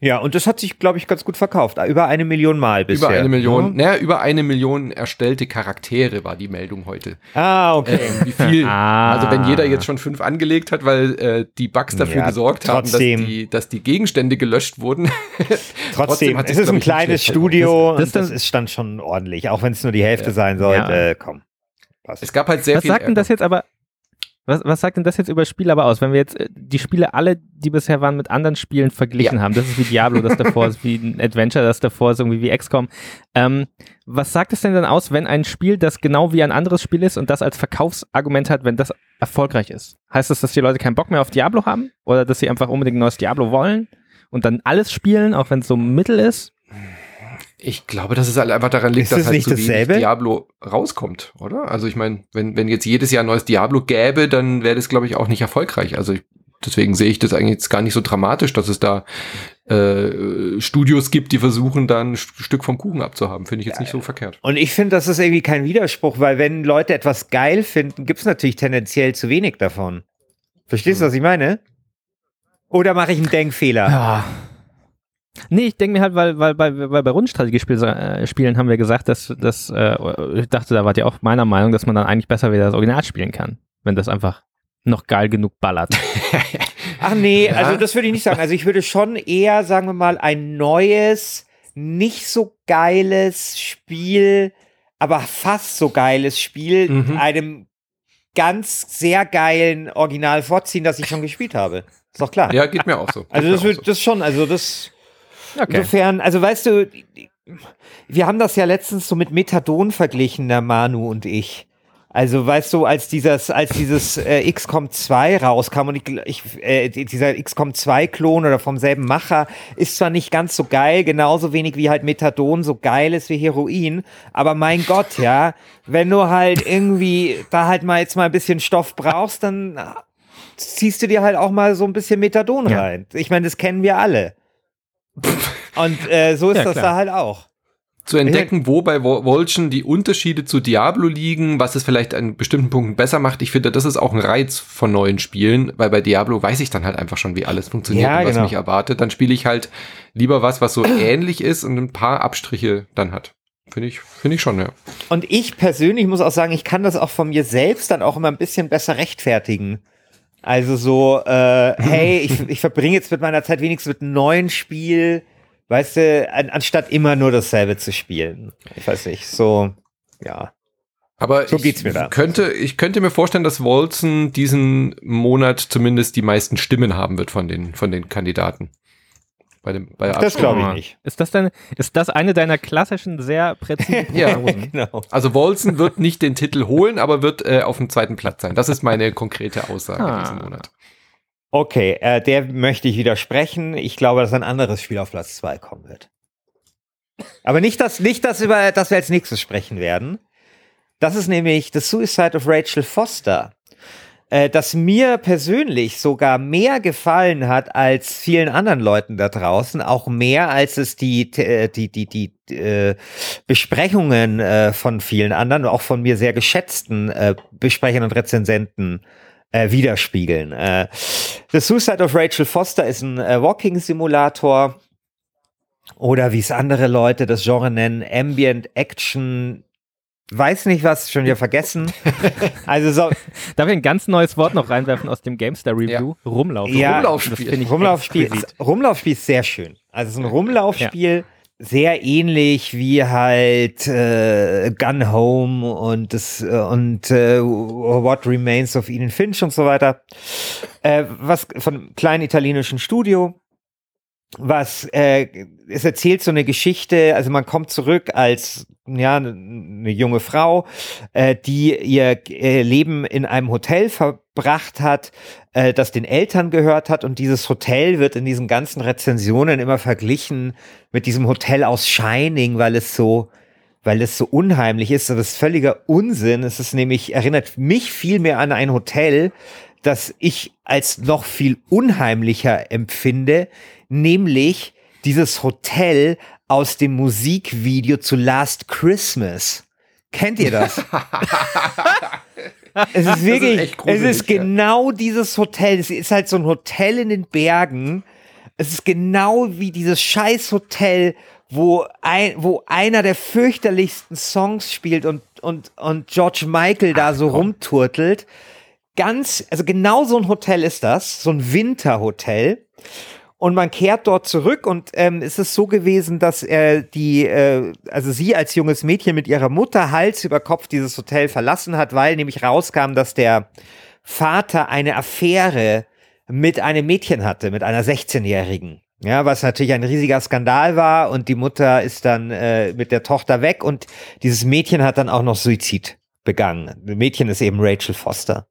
Ja, und das hat sich, glaube ich, ganz gut verkauft. Über eine Million Mal bisher. Über eine Million, ja. naja, über eine Million erstellte Charaktere war die Meldung heute. Ah, okay. Äh, wie viel? ah. Also wenn jeder jetzt schon fünf angelegt hat, weil äh, die Bugs dafür ja, gesorgt trotzdem. haben, dass die, dass die Gegenstände gelöscht wurden. trotzdem, trotzdem es ist ein kleines Studio das, das, das ist dann schon ordentlich, auch wenn es nur die Hälfte ja. sein sollte. Ja. Komm. Passt. Es gab halt sehr Was viel. Was sagt denn das jetzt aber Was, was sagt denn das jetzt über Spiele aber aus? Wenn wir jetzt äh, die Spiele alle, die bisher waren, mit anderen Spielen verglichen Ja. haben, das ist wie Diablo, das davor ist, wie ein Adventure, das davor ist, irgendwie wie XCOM. Ähm, was sagt es denn dann aus, wenn ein Spiel, das genau wie ein anderes Spiel ist und das als Verkaufsargument hat, wenn das erfolgreich ist? Heißt das, dass die Leute keinen Bock mehr auf Diablo haben? Oder dass sie einfach unbedingt ein neues Diablo wollen und dann alles spielen, auch wenn es so mittel ist? Ich glaube, dass es halt einfach daran liegt, Ist dass das halt nicht so wenig dasselbe? Diablo rauskommt, oder? Also ich meine, wenn, wenn jetzt jedes Jahr ein neues Diablo gäbe, dann wäre das, glaube ich, auch nicht erfolgreich. Also ich, deswegen sehe ich das eigentlich jetzt gar nicht so dramatisch, dass es da äh, Studios gibt, die versuchen, dann ein Stück vom Kuchen abzuhaben. Finde ich jetzt nicht so verkehrt. Und ich finde, das ist irgendwie kein Widerspruch, weil wenn Leute etwas geil finden, gibt es natürlich tendenziell zu wenig davon. Verstehst du, was ich meine? Oder mache ich einen Denkfehler? Ja. Nee, ich denke mir halt, weil, weil, weil, weil bei Rundenstrategiespielen äh, Spielen haben wir gesagt, dass, dass äh, ich dachte, da wart ihr auch meiner Meinung, dass man dann eigentlich besser wieder das Original spielen kann, wenn das einfach noch geil genug ballert. Ach nee, Ja. also das würde ich nicht sagen. Also ich würde schon eher, sagen wir mal, ein neues, nicht so geiles Spiel, aber fast so geiles Spiel Mhm. einem ganz sehr geilen Original vorziehen, das ich schon gespielt habe. Ist doch klar. Ja, geht mir auch so. Also das wird das schon, also das Okay. insofern, also weißt du, wir haben das ja letztens so mit Methadon verglichen, der Manu und ich. Also weißt du, als dieses, als dieses äh, XCOM 2 rauskam und ich, ich äh, dieser XCOM 2 Klon oder vom selben Macher ist zwar nicht ganz so geil, genauso wenig wie halt Methadon so geil ist wie Heroin, aber mein Gott, ja, wenn du halt irgendwie da halt mal jetzt mal ein bisschen Stoff brauchst, dann ziehst du dir halt auch mal so ein bisschen Methadon Ja. rein. Ich meine, das kennen wir alle. Und äh, so ist Ja, das klar. da halt auch. zu entdecken, wo bei Wo- Volchen die Unterschiede zu Diablo liegen, was es vielleicht an bestimmten Punkten besser macht. Ich finde, das ist auch ein Reiz von neuen Spielen, weil bei Diablo weiß ich dann halt einfach schon, wie alles funktioniert Ja, und was genau. mich erwartet. Dann spiele ich halt lieber was, was so ähnlich ist und ein paar Abstriche dann hat. Finde ich, finde ich schon, ja. Und ich persönlich muss auch sagen, ich kann das auch von mir selbst dann auch immer ein bisschen besser rechtfertigen. Also so, äh, hey, ich, ich verbringe jetzt mit meiner Zeit wenigstens mit einem neuen Spiel, weißt du, an, anstatt immer nur dasselbe zu spielen. Ich weiß nicht, so, ja. Aber So ich geht's mir da. Könnte, ich könnte mir vorstellen, dass Wolzen diesen Monat zumindest die meisten Stimmen haben wird von den, von den Kandidaten. Bei dem, bei der Das glaube ich nicht. Ist das, deine, ist das eine deiner klassischen, sehr präzisen Ja. Prognosen? Genau. Also Wolzen wird nicht den Titel holen, aber wird äh, auf dem zweiten Platz sein. Das ist meine konkrete Aussage Ah. diesen Monat. Okay, äh, der möchte ich widersprechen. Ich glaube, dass ein anderes Spiel auf Platz 2 kommen wird. Aber nicht das, nicht das, über das wir als nächstes sprechen werden. Das ist nämlich The Suicide of Rachel Foster. Äh, das mir persönlich sogar mehr gefallen hat als vielen anderen Leuten da draußen, auch mehr als es die, äh, die, die, die, äh, Besprechungen äh, von vielen anderen, auch von mir sehr geschätzten äh, Besprechern und Rezensenten äh, widerspiegeln. Äh, The Suicide of Rachel Foster ist ein äh, Walking-Simulator oder wie es andere Leute das Genre nennen, Ambient Action. Weiß nicht was, schon wieder vergessen. Also so, Darf ich ein ganz neues Wort noch reinwerfen aus dem GameStar Review? Rumlauf. Ja, Rumlaufspiel. Das finde ich Rumlaufspiel, ist, Rumlaufspiel ist sehr schön. Also es ist ein Rumlaufspiel, sehr ähnlich wie halt äh, Gun Home und das äh, und äh, What Remains of Eden Finch und so weiter. Äh, was von einem kleinen italienischen Studio. Was äh, es erzählt so eine Geschichte, also man kommt zurück als ja eine junge Frau, äh, die ihr Leben in einem Hotel verbracht hat, äh, das den Eltern gehört hat und dieses Hotel wird in diesen ganzen Rezensionen immer verglichen mit diesem Hotel aus Shining, weil es so weil es so unheimlich ist, es ist völliger Unsinn. Es ist nämlich erinnert mich viel mehr an ein Hotel, das ich als noch viel unheimlicher empfinde, nämlich dieses Hotel aus dem Musikvideo zu Last Christmas. Kennt ihr das? es ist wirklich, echt es ist genau dieses Hotel. Es ist halt so ein Hotel in den Bergen. Es ist genau wie dieses scheiß Hotel, wo, ein, wo einer der fürchterlichsten Songs spielt und, und, und George Michael da so rumturtelt. Ganz, also genau so ein Hotel ist das, so ein Winterhotel. Und man kehrt dort zurück und ähm, es ist so gewesen, dass äh, die, äh, also sie als junges Mädchen mit ihrer Mutter Hals über Kopf dieses Hotel verlassen hat, weil nämlich rauskam, dass der Vater eine Affäre mit einem Mädchen hatte, mit einer 16-Jährigen. Ja, was natürlich ein riesiger Skandal war und die Mutter ist dann äh, mit der Tochter weg und dieses Mädchen hat dann auch noch Suizid begangen. Das Mädchen ist eben Rachel Foster.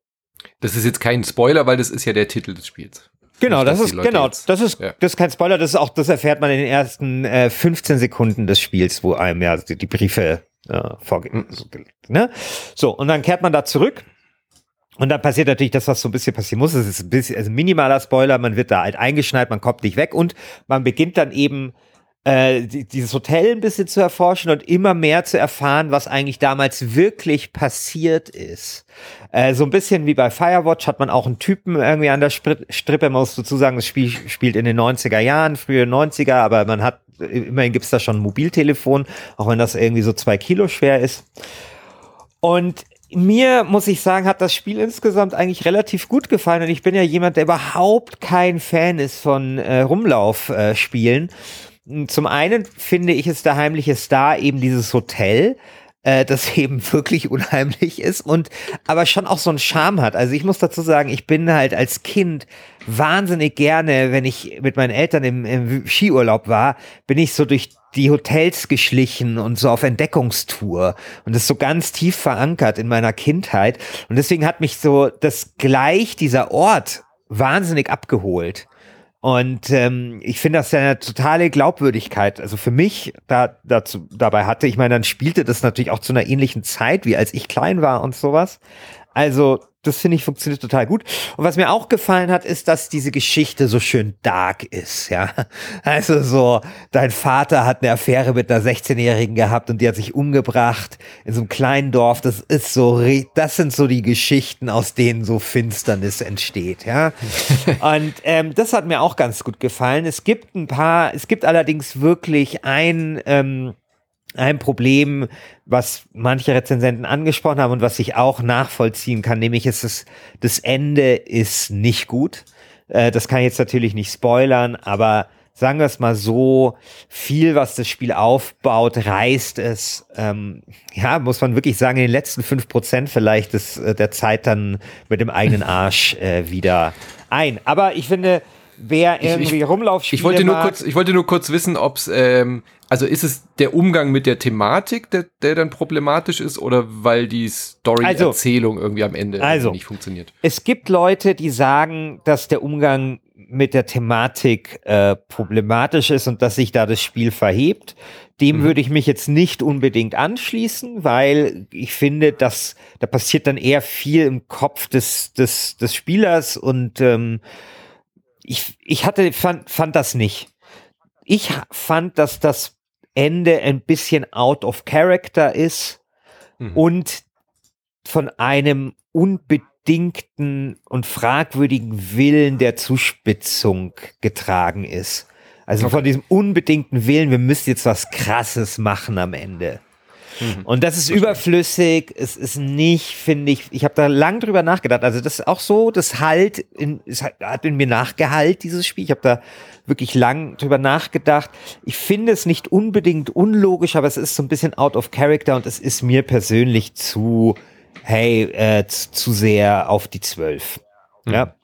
Das ist jetzt kein Spoiler, weil das ist ja der Titel des Spiels. Genau, das ist genau, jetzt, das ist ja. das ist kein Spoiler, das ist auch das erfährt man in den ersten äh, 15 Sekunden des Spiels, wo einem ja die, die Briefe äh, vorgehen. Mhm. Ne? So, und dann kehrt man da zurück und dann passiert natürlich das, was so ein bisschen passieren muss. Es ist ein bisschen, also minimaler Spoiler, man wird da halt eingeschneit, man kommt nicht weg und man beginnt dann eben äh, dieses Hotel ein bisschen zu erforschen und immer mehr zu erfahren, was eigentlich damals wirklich passiert ist. Äh, so ein bisschen wie bei Firewatch hat man auch einen Typen irgendwie an der Strippe, man muss dazu sagen, das Spiel spielt in den 90er Jahren, frühe 90er, aber man hat, immerhin gibt's da schon ein Mobiltelefon, auch wenn das irgendwie so zwei Kilo schwer ist. Und mir, muss ich sagen, hat das Spiel insgesamt eigentlich relativ gut gefallen und ich bin ja jemand, der überhaupt kein Fan ist von äh, Rumlaufspielen. Äh, Zum einen finde ich es der heimliche Star eben dieses Hotel, äh, das eben wirklich unheimlich ist und aber schon auch so einen Charme hat. Also ich muss dazu sagen, ich bin halt als Kind wahnsinnig gerne, wenn ich mit meinen Eltern im, im Skiurlaub war, bin ich so durch die Hotels geschlichen und so auf Entdeckungstour und das ist so ganz tief verankert in meiner Kindheit und deswegen hat mich so das gleich dieser Ort wahnsinnig abgeholt. Und ähm, ich finde das ja eine totale Glaubwürdigkeit. Also für mich da, dazu, dabei hatte, ich meine, dann spielte das natürlich auch zu einer ähnlichen Zeit, wie als ich klein war und sowas. Also das finde ich funktioniert total gut. Und was mir auch gefallen hat, ist, dass diese Geschichte so schön dark ist, ja. Also so, dein Vater hat eine Affäre mit einer 16-Jährigen gehabt und die hat sich umgebracht in so einem kleinen Dorf. Das ist so, das sind so die Geschichten, aus denen so Finsternis entsteht, ja. und ähm, das hat mir auch ganz gut gefallen. Es gibt ein paar, es gibt allerdings wirklich ein, ähm, ein Problem, was manche Rezensenten angesprochen haben und was ich auch nachvollziehen kann, nämlich ist es, das Ende ist nicht gut. Äh, das kann ich jetzt natürlich nicht spoilern, aber sagen wir es mal so, viel, was das Spiel aufbaut, reißt es, ähm, ja, muss man wirklich sagen, in den letzten fünf Prozent vielleicht des, äh, der Zeit dann mit dem eigenen Arsch äh, wieder ein. Aber ich finde, wer irgendwie ich, Rumlaufspiele ich wollte nur mag, kurz, Ich wollte nur kurz wissen, ob es, ähm, also ist es der Umgang mit der Thematik, der, der dann problematisch ist, oder weil die Story-Erzählung also, irgendwie am Ende also, nicht funktioniert? Es gibt Leute, die sagen, dass der Umgang mit der Thematik äh, problematisch ist und dass sich da das Spiel verhebt. Dem mhm. würde ich mich jetzt nicht unbedingt anschließen, weil ich finde, dass da passiert dann eher viel im Kopf des, des, des Spielers und ähm, ich, ich hatte, fand, fand das nicht. Ich fand, dass das Ende ein bisschen out of character ist mhm. und von einem unbedingten und fragwürdigen Willen der Zuspitzung getragen ist. Also okay. von diesem unbedingten Willen, wir müssen jetzt was Krasses machen am Ende. Mhm. Und das ist überflüssig. Es ist nicht, finde ich, ich habe da lang drüber nachgedacht. Also das ist auch so, das halt, in, es hat in mir nachgehalt, dieses Spiel. Ich habe da wirklich lang drüber nachgedacht. Ich finde es nicht unbedingt unlogisch, aber es ist so ein bisschen out of character und es ist mir persönlich zu, hey, äh, zu sehr auf die Zwölf. Mhm. Ja.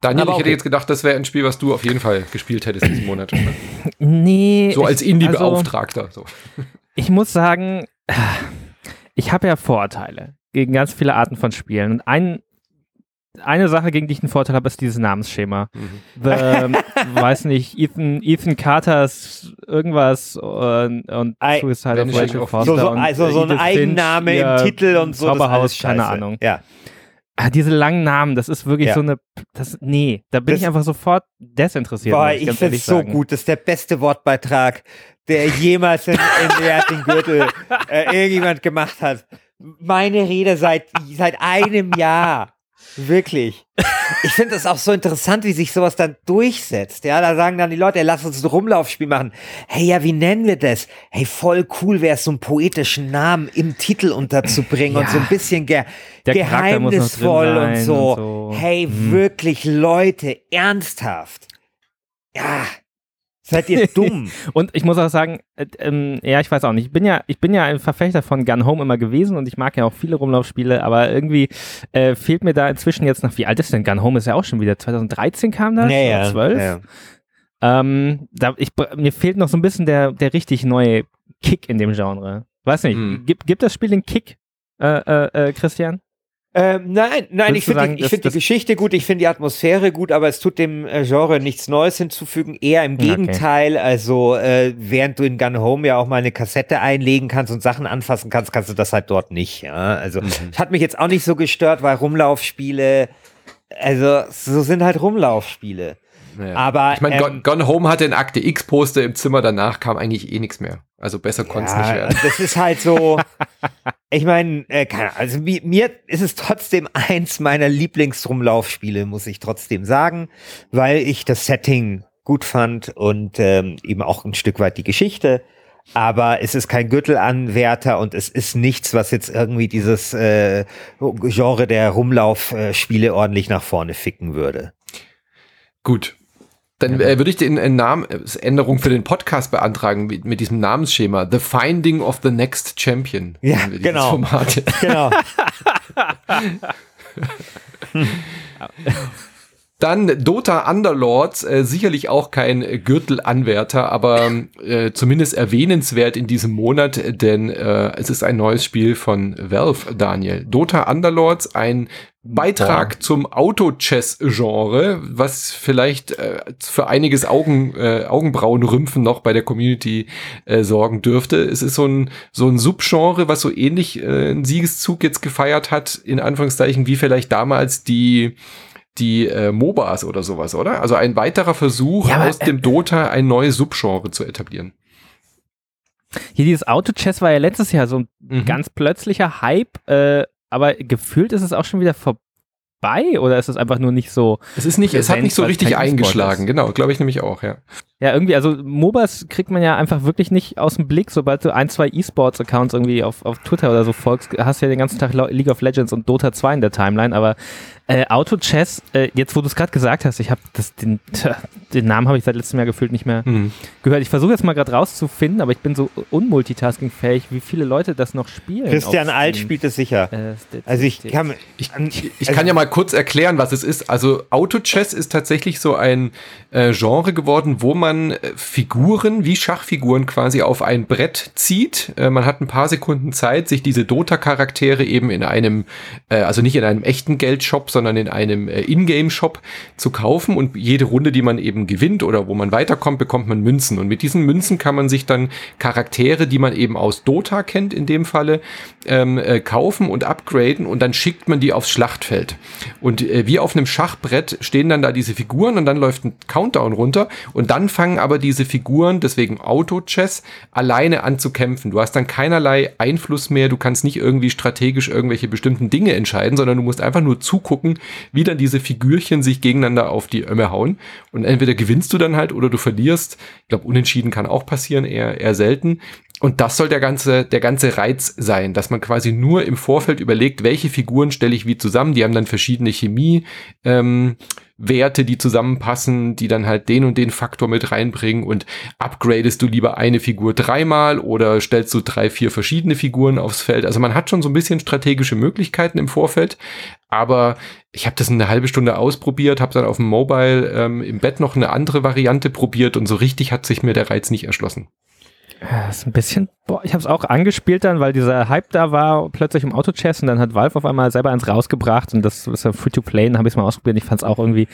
Daniel, aber ich hätte jetzt gedacht, das wäre ein Spiel, was du auf jeden Fall gespielt hättest diesen Monat. Nee. So als Indie-Beauftragter. Also, so ich muss sagen, ich habe ja Vorurteile gegen ganz viele Arten von Spielen. Und ein, eine Sache, gegen die ich einen Vorteil habe, ist dieses Namensschema. Mhm. The, weiß nicht, Ethan, Ethan Carters irgendwas und, und I, Suicide of Rachel Foster. So, so, also so ein Eigenname im Titel und so. Zauberhaus, keine Ahnung. Ja. Ah, diese langen Namen, das ist wirklich ja. so eine, das, nee, da bin das, ich einfach sofort desinteressiert. Boah, ich, ich finde es so gut, das ist der beste Wortbeitrag der jemals in, in der den Gürtel äh, irgendjemand gemacht hat. Meine Rede seit, seit einem Jahr. Wirklich. Ich finde das auch so interessant, wie sich sowas dann durchsetzt. Ja, da sagen dann die Leute, lass uns ein Rumlaufspiel machen. Hey, ja, wie nennen wir das? Hey, voll cool wäre es, so einen poetischen Namen im Titel unterzubringen ja. und so ein bisschen ge geheimnisvoll und so. und so. Hey, hm. wirklich, Leute, ernsthaft. Ja, Seid ihr dumm? und ich muss auch sagen, äh, ähm, ja, ich weiß auch nicht. Ich bin ja, ich bin ja ein Verfechter von Gun Home immer gewesen und ich mag ja auch viele Rumlaufspiele, aber irgendwie äh, fehlt mir da inzwischen jetzt noch, wie alt ist denn Gun Home? Ist ja auch schon wieder 2013 kam das? Ja, ja. 12? ja. Ähm, da, ich, mir fehlt noch so ein bisschen der, der richtig neue Kick in dem Genre. Weiß nicht, Hm. gibt, gibt das Spiel den Kick, äh, äh, äh, Christian? Ähm, nein, nein, Würdest ich finde die, ich find die Geschichte gut, ich finde die Atmosphäre gut, aber es tut dem äh, Genre nichts Neues hinzufügen. Eher im Okay. Gegenteil. Also, äh, während du in Gun Home ja auch mal eine Kassette einlegen kannst und Sachen anfassen kannst, kannst du das halt dort nicht. Ja? Also, Mhm. hat mich jetzt auch nicht so gestört, weil Rumlaufspiele, also, so sind halt Rumlaufspiele. Ja. Aber, ich meine, ähm, Gone, Gone Home hatte ein Akte X-Poster im Zimmer, danach kam eigentlich eh nichts mehr. Also besser konnte es nicht Ja, werden. das ist halt so. ich meine, äh, keine Ahnung, also mi- mir ist es trotzdem eins meiner Lieblingsrumlaufspiele, muss ich trotzdem sagen, weil ich das Setting gut fand und ähm, eben auch ein Stück weit die Geschichte. Aber es ist kein Gürtelanwärter und es ist nichts, was jetzt irgendwie dieses äh, Genre der Rumlaufspiele ordentlich nach vorne ficken würde. Gut. Dann äh, würde ich den äh, Namensänderung für den Podcast beantragen mit, mit diesem Namensschema. The Finding of the Next Champion. Ja, genau. Format. Genau. Dann Dota Underlords, äh, sicherlich auch kein äh, Gürtelanwärter, aber äh, zumindest erwähnenswert in diesem Monat, denn äh, es ist ein neues Spiel von Valve, Daniel. Dota Underlords, ein Beitrag zum Auto-Chess-Genre, was vielleicht äh, für einiges Augen, äh, Augenbrauenrümpfen noch bei der Community äh, sorgen dürfte. Es ist so ein, so ein Subgenre, was so ähnlich äh, einen Siegeszug jetzt gefeiert hat, in Anführungszeichen, wie vielleicht damals die die äh, MOBAs oder sowas, oder? Also ein weiterer Versuch, Ja, aus dem Dota ein neues Subgenre zu etablieren. Hier dieses Auto-Chess war ja letztes Jahr so ein Mhm. ganz plötzlicher Hype, äh, aber gefühlt ist es auch schon wieder vorbei oder ist es einfach nur nicht so? Es ist nicht, es hat nicht so richtig eingeschlagen, ist. genau, glaube ich nämlich auch, ja. Ja, irgendwie, also MOBAs kriegt man ja einfach wirklich nicht aus dem Blick, sobald du ein, zwei E-Sports-Accounts irgendwie auf, auf Twitter oder so folgst, hast du ja den ganzen Tag League of Legends und Dota 2 in der Timeline, aber äh, Auto-Chess, äh, jetzt wo du es gerade gesagt hast, ich habe den, den Namen habe ich seit letztem Jahr gefühlt nicht mehr Mhm. gehört. Ich versuche jetzt mal gerade rauszufinden, aber ich bin so unmultitasking-fähig, wie viele Leute das noch spielen. Christian Alt spielt es sicher. Äh, Also ich kann, Ich, ich also- kann ja mal kurz erklären, was es ist. Also Auto-Chess ist tatsächlich so ein äh, Genre geworden, wo man äh, Figuren wie Schachfiguren quasi auf ein Brett zieht. Äh, man hat ein paar Sekunden Zeit, sich diese Dota-Charaktere eben in einem, äh, also nicht in einem echten Geldshop, sondern in einem äh, Ingame-Shop zu kaufen. Und jede Runde, die man eben gewinnt oder wo man weiterkommt, bekommt man Münzen. Und mit diesen Münzen kann man sich dann Charaktere, die man eben aus Dota kennt, in dem Falle, ähm, äh, kaufen und upgraden und dann schickt man die aufs Schlachtfeld. Und äh, wie auf einem Schachbrett stehen dann da diese Figuren und dann läuft ein Countdown runter und dann fangen aber diese Figuren, deswegen Auto-Chess, alleine an zu kämpfen. Du hast dann keinerlei Einfluss mehr, du kannst nicht irgendwie strategisch irgendwelche bestimmten Dinge entscheiden, sondern du musst einfach nur zugucken, wie dann diese Figürchen sich gegeneinander auf die Ömme hauen. Und entweder gewinnst du dann halt oder du verlierst. Ich glaube, unentschieden kann auch passieren, eher, eher selten. Und das soll der ganze, der ganze Reiz sein, dass man quasi nur im Vorfeld überlegt, welche Figuren stelle ich wie zusammen. Die haben dann verschiedene Chemie, ähm, Werte, die zusammenpassen, die dann halt den und den Faktor mit reinbringen und upgradest du lieber eine Figur dreimal oder stellst du drei, vier verschiedene Figuren aufs Feld. Also man hat schon so ein bisschen strategische Möglichkeiten im Vorfeld, aber ich habe das eine halbe Stunde ausprobiert, habe dann auf dem Mobile ähm, im Bett noch eine andere Variante probiert und so richtig hat sich mir der Reiz nicht erschlossen. Ja, ist ein bisschen, boah, ich habe es auch angespielt dann, weil dieser Hype da war, plötzlich im Auto-Chess und dann hat Valve auf einmal selber eins rausgebracht und das ist ja Free-to-Play, dann habe ich es mal ausprobiert ich fand es auch irgendwie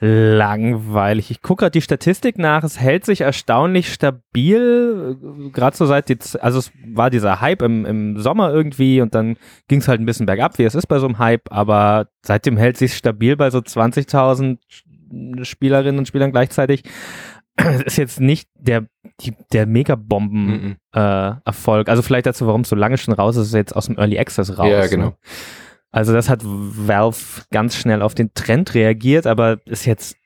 langweilig. Ich gucke gerade die Statistik nach, es hält sich erstaunlich stabil, gerade so seit, die, also es war dieser Hype im, im Sommer irgendwie und dann ging es halt ein bisschen bergab, wie es ist bei so einem Hype, aber seitdem hält sich stabil bei so 20.000 Spielerinnen und Spielern gleichzeitig. Es ist jetzt nicht der, die, der Megabomben Mhm. äh. Also vielleicht dazu, warum es so lange schon raus ist, ist jetzt aus dem Early Access raus. Ja, genau. Ne? Also das hat Valve ganz schnell auf den Trend reagiert, aber ist jetzt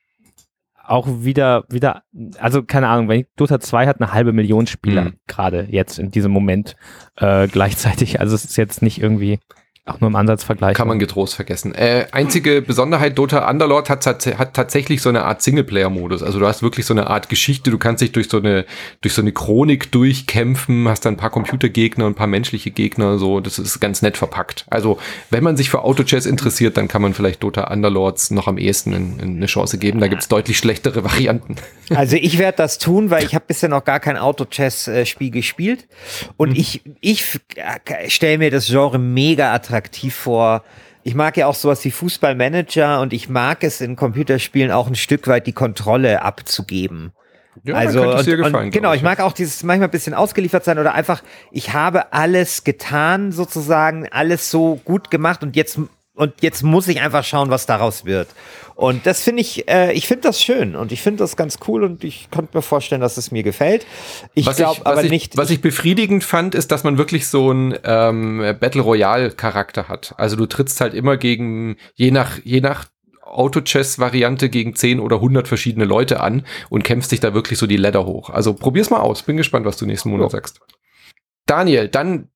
auch wieder, wieder, also keine Ahnung, wenn ich, Dota 2 hat eine halbe Million Spieler Mhm. gerade jetzt in diesem Moment äh, gleichzeitig. Also es ist jetzt nicht irgendwie auch nur im Ansatz vergleichen. Kann man getrost vergessen. Äh, einzige Besonderheit, Dota Underlord hat, hat, tatsächlich so eine Art Singleplayer-Modus. Also du hast wirklich so eine Art Geschichte, du kannst dich durch so eine, durch so eine Chronik durchkämpfen, hast dann ein paar Computergegner und ein paar menschliche Gegner, so, das ist ganz nett verpackt. Also, wenn man sich für Auto-Chess interessiert, dann kann man vielleicht Dota Underlords noch am ehesten in, in eine Chance geben. Da gibt's deutlich schlechtere Varianten. Also ich werde das tun, weil ich habe bisher noch gar kein Auto-Chess-Spiel gespielt. Und mhm. ich, ich stelle mir das Genre mega attraktiv vor. Ich mag ja auch sowas wie Fußballmanager und ich mag es in Computerspielen auch ein Stück weit die Kontrolle abzugeben. Ja, also und, gefallen, und, genau, ich mag auch dieses manchmal ein bisschen ausgeliefert sein oder einfach, ich habe alles getan, sozusagen, alles so gut gemacht und jetzt und jetzt muss ich einfach schauen, was daraus wird. Und das finde ich, äh, ich finde das schön und ich finde das ganz cool und ich könnte mir vorstellen, dass es mir gefällt. Ich glaube aber ich, nicht. Was ich befriedigend fand, ist, dass man wirklich so einen ähm, Battle Royale Charakter hat. Also du trittst halt immer gegen, je nach, je nach Auto-Chess-Variante gegen 10 oder 100 verschiedene Leute an und kämpfst dich da wirklich so die Ladder hoch. Also probier's mal aus. Bin gespannt, was du nächsten Monat ja. sagst. Daniel, dann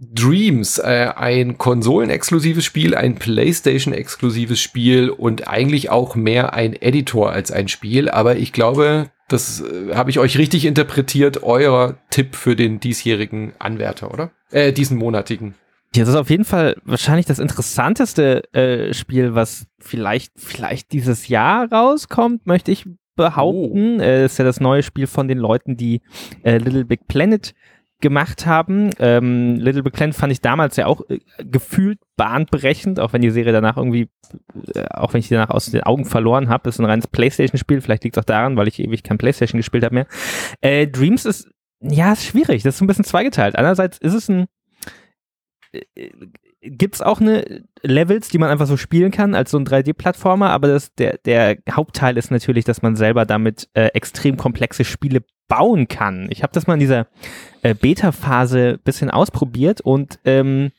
Dreams, äh, ein konsolenexklusives Spiel, ein PlayStation-exklusives Spiel und eigentlich auch mehr ein Editor als ein Spiel. Aber ich glaube, das äh, habe ich euch richtig interpretiert, euer Tipp für den diesjährigen Anwärter, oder? Äh, diesen monatigen. Ja, das ist auf jeden Fall wahrscheinlich das interessanteste äh, Spiel, was vielleicht, vielleicht dieses Jahr rauskommt, möchte ich behaupten. Oh. Äh, ist ja das neue Spiel von den Leuten, die äh, Little Big Planet gemacht haben. Ähm, Little Big Planet fand ich damals ja auch äh, gefühlt bahnbrechend, auch wenn die Serie danach irgendwie, äh, auch wenn ich die danach aus den Augen verloren habe, ist ein reines Playstation-Spiel. Vielleicht liegt es auch daran, weil ich ewig kein Playstation gespielt habe mehr. Äh, Dreams ist, ja, ist schwierig. Das ist so ein bisschen zweigeteilt. Einerseits ist es ein äh, gibt es auch eine Levels, die man einfach so spielen kann als so ein 3D-Plattformer, aber das, der, der Hauptteil ist natürlich, dass man selber damit äh, extrem komplexe Spiele bauen kann. Ich habe das mal in dieser äh, Beta-Phase bisschen ausprobiert und ähm,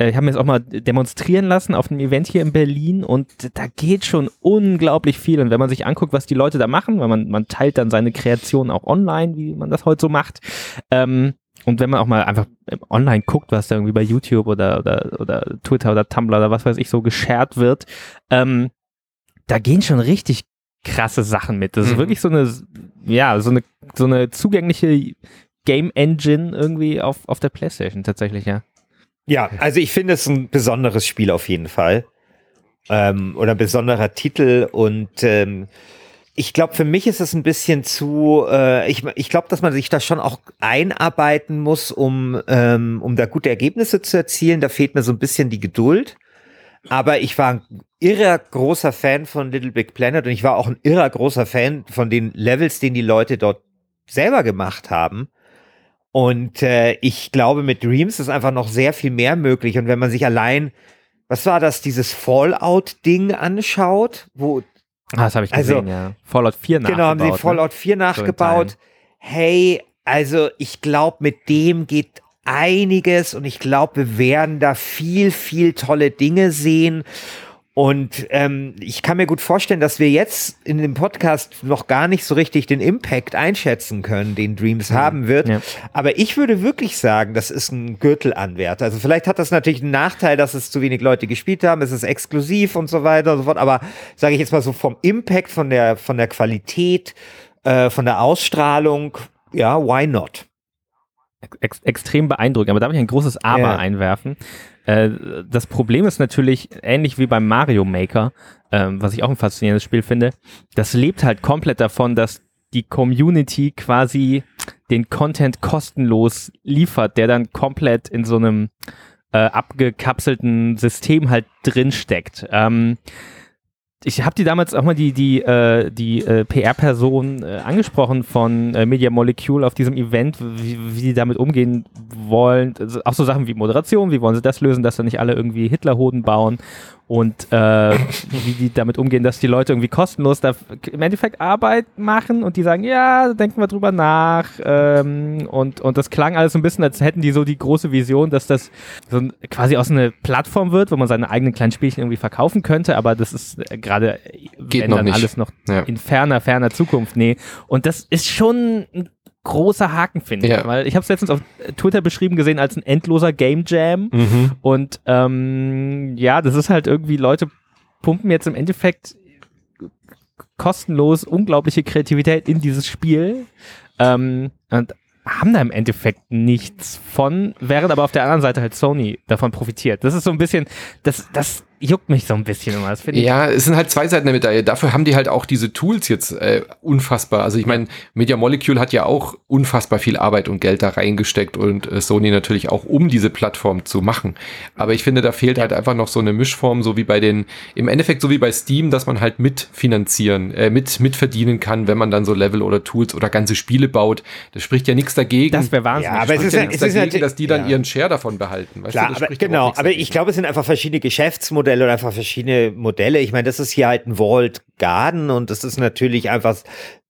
äh, ich habe mir das auch mal demonstrieren lassen auf einem Event hier in Berlin und da geht schon unglaublich viel. Und wenn man sich anguckt, was die Leute da machen, weil man, man teilt dann seine Kreation auch online, wie man das heute so macht. Ähm, und wenn man auch mal einfach online guckt, was da irgendwie bei YouTube oder, oder, oder Twitter oder Tumblr oder was weiß ich so geshared wird, ähm, da gehen schon richtig krasse Sachen mit. Das ist mhm. wirklich so eine, ja, so eine, so eine zugängliche Game Engine irgendwie auf, auf der Playstation tatsächlich, ja. Ja, also ich finde es ein besonderes Spiel auf jeden Fall. Ähm, oder ein besonderer Titel und ähm, ich glaube, für mich ist es ein bisschen zu, äh, ich, ich glaube, dass man sich da schon auch einarbeiten muss, um, ähm, um da gute Ergebnisse zu erzielen. Da fehlt mir so ein bisschen die Geduld. Aber ich war ein irrer großer Fan von Little Big Planet und ich war auch ein irrer großer Fan von den Levels, den die Leute dort selber gemacht haben. Und äh, ich glaube, mit Dreams ist einfach noch sehr viel mehr möglich. Und wenn man sich allein, was war das, dieses Fallout-Ding anschaut, wo. Ah, das habe ich gesehen, also, ja. Fallout 4 nachgebaut. Genau, haben sie ne? Fallout 4 nachgebaut. So hey, also ich glaube, mit dem geht einiges und ich glaube, wir werden da viel, viel tolle Dinge sehen. Und ähm, ich kann mir gut vorstellen, dass wir jetzt in dem Podcast noch gar nicht so richtig den Impact einschätzen können, den Dreams mhm. haben wird. Ja. Aber ich würde wirklich sagen, das ist ein Gürtelanwärter. Also vielleicht hat das natürlich einen Nachteil, dass es zu wenig Leute gespielt haben, es ist exklusiv und so weiter und so fort. Aber sage ich jetzt mal so vom Impact, von der, von der Qualität, äh, von der Ausstrahlung, ja, why not? Ex extrem beeindruckend. Aber darf ich ein großes Aber yeah. einwerfen? Äh, das Problem ist natürlich ähnlich wie beim Mario Maker, äh, was ich auch ein faszinierendes Spiel finde. Das lebt halt komplett davon, dass die Community quasi den Content kostenlos liefert, der dann komplett in so einem äh, abgekapselten System halt drinsteckt. Ähm, ich habe die damals auch mal die die äh, die äh, PR-Person äh, angesprochen von äh, Media Molecule auf diesem Event, wie, wie die damit umgehen wollen. Also auch so Sachen wie Moderation, wie wollen sie das lösen, dass da nicht alle irgendwie Hitlerhoden bauen und äh, wie die damit umgehen, dass die Leute irgendwie kostenlos da im Endeffekt Arbeit machen und die sagen, ja, denken wir drüber nach ähm, und, und das klang alles so ein bisschen, als hätten die so die große Vision, dass das so ein, quasi aus einer Plattform wird, wo man seine eigenen kleinen Spielchen irgendwie verkaufen könnte, aber das ist äh, gerade wenn dann nicht. alles noch ja. in ferner, ferner Zukunft, nee. Und das ist schon großer Haken, finde ich. Ja. Weil ich habe es letztens auf Twitter beschrieben gesehen als ein endloser Game Jam. Mhm. Und ähm, ja, das ist halt irgendwie, Leute pumpen jetzt im Endeffekt kostenlos unglaubliche Kreativität in dieses Spiel. Ähm, und haben da im Endeffekt nichts von, während aber auf der anderen Seite halt Sony davon profitiert. Das ist so ein bisschen, das, das juckt mich so ein bisschen immer. Das finde ich. Ja, es sind halt zwei Seiten der Medaille. Dafür haben die halt auch diese Tools jetzt äh, unfassbar. Also ich meine, Media Molecule hat ja auch unfassbar viel Arbeit und Geld da reingesteckt und äh, Sony natürlich auch, um diese Plattform zu machen. Aber ich finde, da fehlt halt einfach noch so eine Mischform, so wie bei den, im Endeffekt so wie bei Steam, dass man halt mitfinanzieren, äh, mit mitverdienen kann, wenn man dann so Level oder Tools oder ganze Spiele baut. Das spricht ja nichts dagegen. Das wäre wahnsinnig. Ja, aber es spricht ist ja ja- nichts es ist dagegen, ja- dass die dann ja. ihren Share davon behalten. Weißt Klar, du, das aber, genau, aber ich glaube, es sind einfach verschiedene Geschäftsmodelle oder einfach verschiedene Modelle. Ich meine, das ist hier halt ein Walled Garden und das ist natürlich einfach,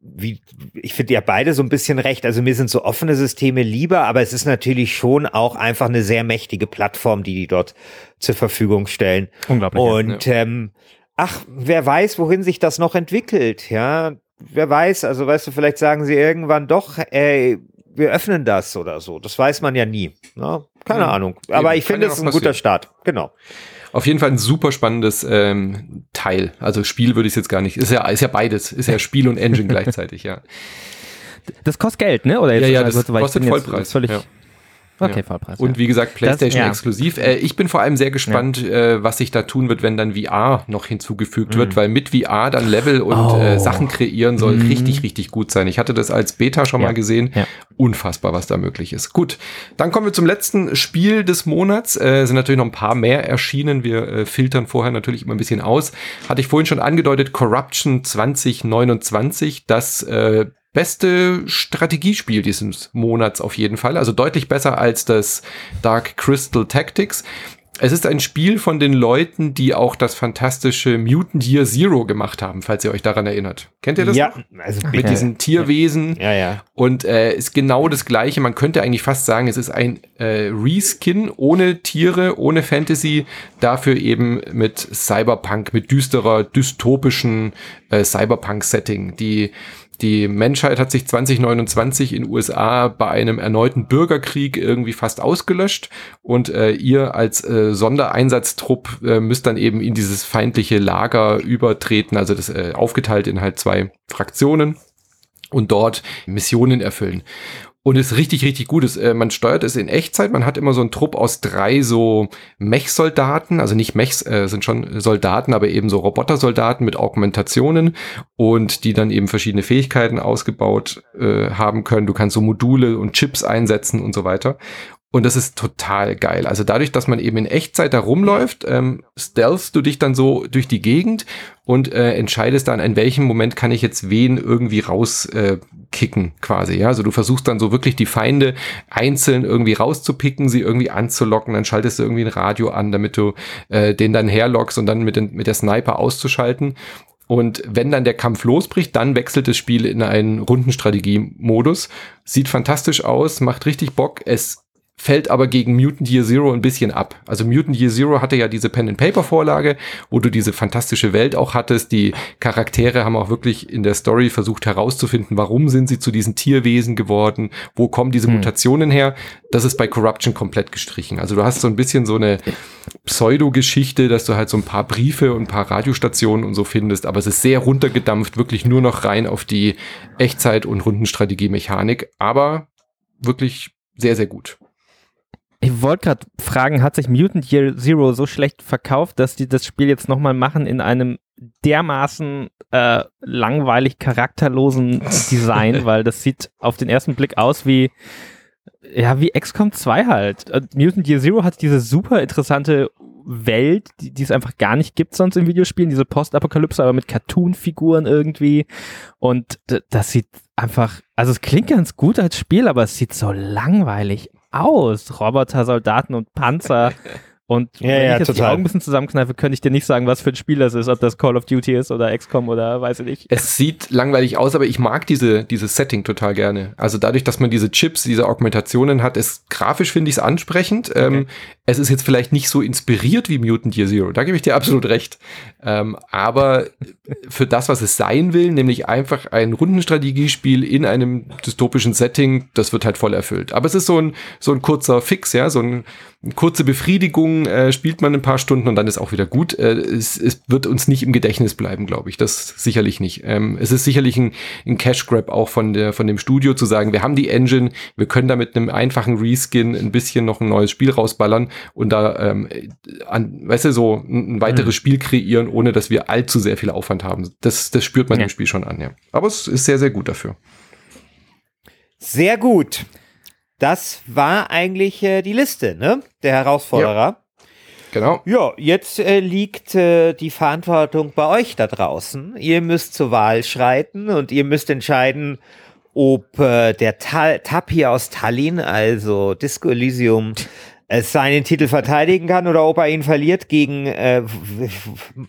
wie, ich finde ja beide so ein bisschen recht. Also mir sind so offene Systeme lieber, aber es ist natürlich schon auch einfach eine sehr mächtige Plattform, die die dort zur Verfügung stellen. Unglaublich. ja. Und ähm, ach, wer weiß, wohin sich das noch entwickelt, ja. Wer weiß, also weißt du, vielleicht sagen sie irgendwann doch, ey, wir öffnen das oder so. Das weiß man ja nie. Ne? Keine Ja, Ahnung. Aber eben, ich finde, ja es ist ein guter passieren. Start. Genau. Auf jeden Fall ein super spannendes ähm, Teil. Also Spiel würde ich jetzt gar nicht. Ist ja, ist ja beides. Ist ja Spiel und Engine gleichzeitig, ja. Das kostet Geld, ne? Oder Ja, ja, also, das ich kostet bin jetzt Vollpreis. Völlig, Ja. Okay. Vollpreis. Und wie gesagt, PlayStation ja. exklusiv. Äh, ich bin vor allem sehr gespannt, äh, was sich da tun wird, wenn dann VR noch hinzugefügt wird, weil mit VR dann Level und Oh. äh, Sachen kreieren soll Mhm. richtig, richtig gut sein. Ich hatte das als Beta schon mal gesehen. Ja. Unfassbar, was da möglich ist. Gut, dann kommen wir zum letzten Spiel des Monats. Äh, sind natürlich noch ein paar mehr erschienen. Wir äh, filtern vorher natürlich immer ein bisschen aus. Hatte ich vorhin schon angedeutet, Corruption 2029, das äh, beste Strategiespiel dieses Monats auf jeden Fall. Also deutlich besser als das Dark Crystal Tactics. Es ist ein Spiel von den Leuten, die auch das fantastische Mutant Year Zero gemacht haben, falls ihr euch daran erinnert. Kennt ihr das ja, noch? also Mit diesen Tierwesen. Ja, ja. Und äh, ist genau das gleiche. Man könnte eigentlich fast sagen, es ist ein äh, Reskin ohne Tiere, ohne Fantasy, dafür eben mit Cyberpunk, mit düsterer, dystopischen äh, Cyberpunk-Setting. Die die Menschheit hat sich 2029 in USA bei einem erneuten Bürgerkrieg irgendwie fast ausgelöscht und äh, ihr als äh, Sondereinsatztrupp äh, müsst dann eben in dieses feindliche Lager übertreten, also das äh, aufgeteilt in halt zwei Fraktionen und dort Missionen erfüllen. Und ist richtig, richtig gut. Es, äh, man steuert es in Echtzeit. Man hat immer so einen Trupp aus drei so Mech-Soldaten, also nicht Mechs, äh, sind schon Soldaten, aber eben so Robotersoldaten mit Augmentationen und die dann eben verschiedene Fähigkeiten ausgebaut äh, haben können. Du kannst so Module und Chips einsetzen und so weiter. Und das ist total geil. Also dadurch, dass man eben in Echtzeit da rumläuft, ähm, stealthst du dich dann so durch die Gegend und äh, entscheidest dann, in welchem Moment kann ich jetzt wen irgendwie rauskicken, äh, quasi. Ja, also du versuchst dann so wirklich die Feinde einzeln irgendwie rauszupicken, sie irgendwie anzulocken, dann schaltest du irgendwie ein Radio an, damit du äh, den dann herlockst und dann mit, den, mit der Sniper auszuschalten. Und wenn dann der Kampf losbricht, dann wechselt das Spiel in einen Rundenstrategie-Modus. Sieht fantastisch aus, macht richtig Bock. Es fällt aber gegen Mutant Year Zero ein bisschen ab. Also Mutant Year Zero hatte ja diese Pen-and-Paper-Vorlage, wo du diese fantastische Welt auch hattest. Die Charaktere haben auch wirklich in der Story versucht herauszufinden, warum sind sie zu diesen Tierwesen geworden, wo kommen diese Hm. Mutationen her. Das ist bei Corruption komplett gestrichen. Also du hast so ein bisschen so eine Pseudo-Geschichte, dass du halt so ein paar Briefe und ein paar Radiostationen und so findest, aber es ist sehr runtergedampft, wirklich nur noch rein auf die Echtzeit- und Rundenstrategie-Mechanik, aber wirklich sehr, sehr gut. Ich wollte gerade fragen, hat sich Mutant Year Zero so schlecht verkauft, dass die das Spiel jetzt nochmal machen in einem dermaßen äh, langweilig charakterlosen Design, weil das sieht auf den ersten Blick aus wie ja, wie XCOM 2 halt. Äh, Mutant Year Zero hat diese super interessante Welt, die, die es einfach gar nicht gibt sonst in Videospielen, diese Postapokalypse, aber mit Cartoon-Figuren irgendwie. Und das sieht einfach, also es klingt ganz gut als Spiel, aber es sieht so langweilig aus. Roboter, Soldaten und Panzer Und Ja, wenn ja, ich jetzt die total. Augen ein bisschen zusammenkneife, könnte ich dir nicht sagen, was für ein Spiel das ist, ob das Call of Duty ist oder XCOM oder weiß ich nicht. Es sieht langweilig aus, aber ich mag diese, dieses Setting total gerne. Also dadurch, dass man diese Chips, diese Augmentationen hat, ist grafisch finde ich es ansprechend. Ähm, es ist jetzt vielleicht nicht so inspiriert wie Mutant Year Zero. Da gebe ich dir absolut recht. Ähm, aber für das, was es sein will, nämlich einfach ein Rundenstrategiespiel in einem dystopischen Setting, das wird halt voll erfüllt. Aber es ist so ein, so ein kurzer Fix, ja, so ein, eine kurze Befriedigung, äh, spielt man ein paar Stunden und dann ist auch wieder gut. Äh, es, es wird uns nicht im Gedächtnis bleiben, glaube ich. Das sicherlich nicht. Ähm, es ist sicherlich ein, ein Cash Grab auch von der von dem Studio zu sagen, wir haben die Engine, wir können da mit einem einfachen Reskin ein bisschen noch ein neues Spiel rausballern und da ähm, an, weißt du, so ein, ein weiteres Spiel kreieren, ohne dass wir allzu sehr viel Aufwand haben. Das, das spürt man Ja. im Spiel schon an, ja. Aber es ist sehr, sehr gut dafür. Sehr gut. Das war eigentlich äh, die Liste, ne? Der Herausforderer. Genau. Ja, jetzt äh, liegt äh, die Verantwortung bei euch da draußen. Ihr müsst zur Wahl schreiten und ihr müsst entscheiden, ob äh, der Ta Tapir aus Tallinn, also Disco Elysium, es seinen Titel verteidigen kann oder ob er ihn verliert gegen äh,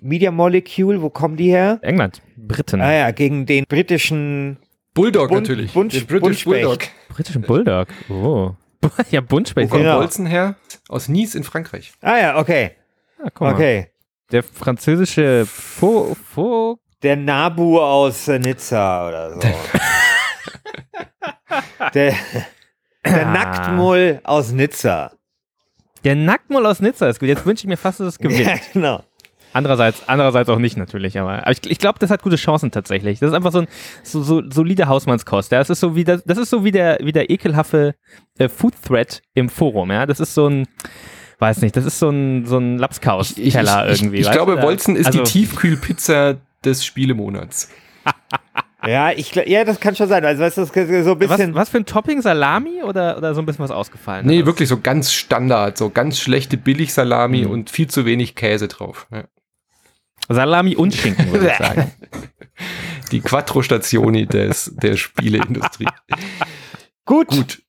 Media Molecule. Wo kommen die her? England, Briten, Ah ja, gegen den britischen Bulldog Bund- natürlich. Bund- Den British. Bulldog. britischen Bulldog. Oh. Ja, Wo Buntspecht. kommt Genau. Bolzen her? Aus Nice in Frankreich. Ah ja, okay. Ah, guck mal. Okay. Der französische Fo, Der Nabu aus äh, Nizza oder so. der, der Ah. Nacktmull aus Nizza. Der Nacktmull aus Nizza ist gut. Jetzt wünsche ich mir fast, dass es gewinnt. Ja, genau. Andererseits, andererseits auch nicht natürlich, aber, aber ich, ich glaube, das hat gute Chancen tatsächlich. Das ist einfach so ein so, so solide Hausmannskost. Ja, das ist so wie das, das ist so wie der wie der ekelhafte äh, Food Thread im Forum. Ja, das ist so ein, weiß nicht, das ist so ein so ein Lapskaus Ich, ich, ich, irgendwie. ich glaube? Wolzen ist Also- die Tiefkühlpizza des Spielemonats. Ja, ich, ja, das kann schon sein. Also, weißt du, so ein Was, bisschen. was für ein Topping Salami oder oder so ein bisschen was ausgefallen? Nee, Das- wirklich so ganz Standard, so ganz schlechte Billigsalami Mhm. und viel zu wenig Käse drauf. Ja. Salami und Schinken würde ich sagen. Die Quattro Stationi des, der Spieleindustrie. Gut. Gut.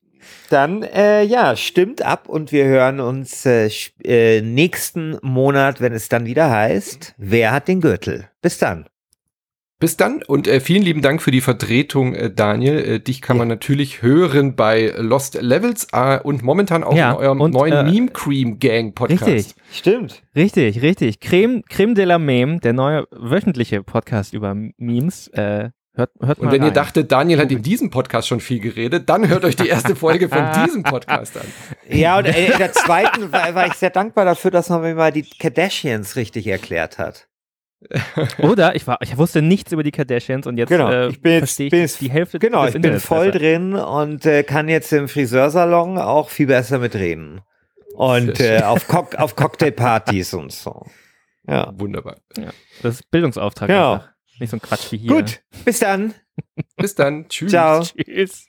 Dann, äh, ja, stimmt ab und wir hören uns äh, äh, nächsten Monat, wenn es dann wieder heißt, wer hat den Gürtel? Bis dann. Bis dann und äh, vielen lieben Dank für die Vertretung, äh, Daniel. Äh, dich kann man natürlich hören bei Lost Levels äh, und momentan auch Ja, in eurem und, neuen äh, Meme Cream Gang Podcast. Richtig. Stimmt. Richtig, richtig. Creme, Creme de la Meme, der neue wöchentliche Podcast über Memes. Äh, hört, hört mal Und wenn ihr rein. dachtet, Daniel hat in diesem Podcast schon viel geredet, dann hört euch die erste Folge von diesem Podcast an. Ja, und in der zweiten war, war ich sehr dankbar dafür, dass man mir mal die Kardashians richtig erklärt hat. Oder ich war, ich wusste nichts über die Kardashians und jetzt Genau, äh, ich bin jetzt- verstehe ich bin jetzt- die Hälfte Genau, des ich bin voll besser. drin und äh, kann jetzt im Friseursalon auch viel besser mitreden. Und äh, auf, Cock auf Cocktailpartys und so. Ja. Wunderbar. Das ist Bildungsauftrag Genau. einfach. Nicht so ein Quatsch wie hier. Gut, bis dann. Bis dann. Tschüss. Ciao. Tschüss.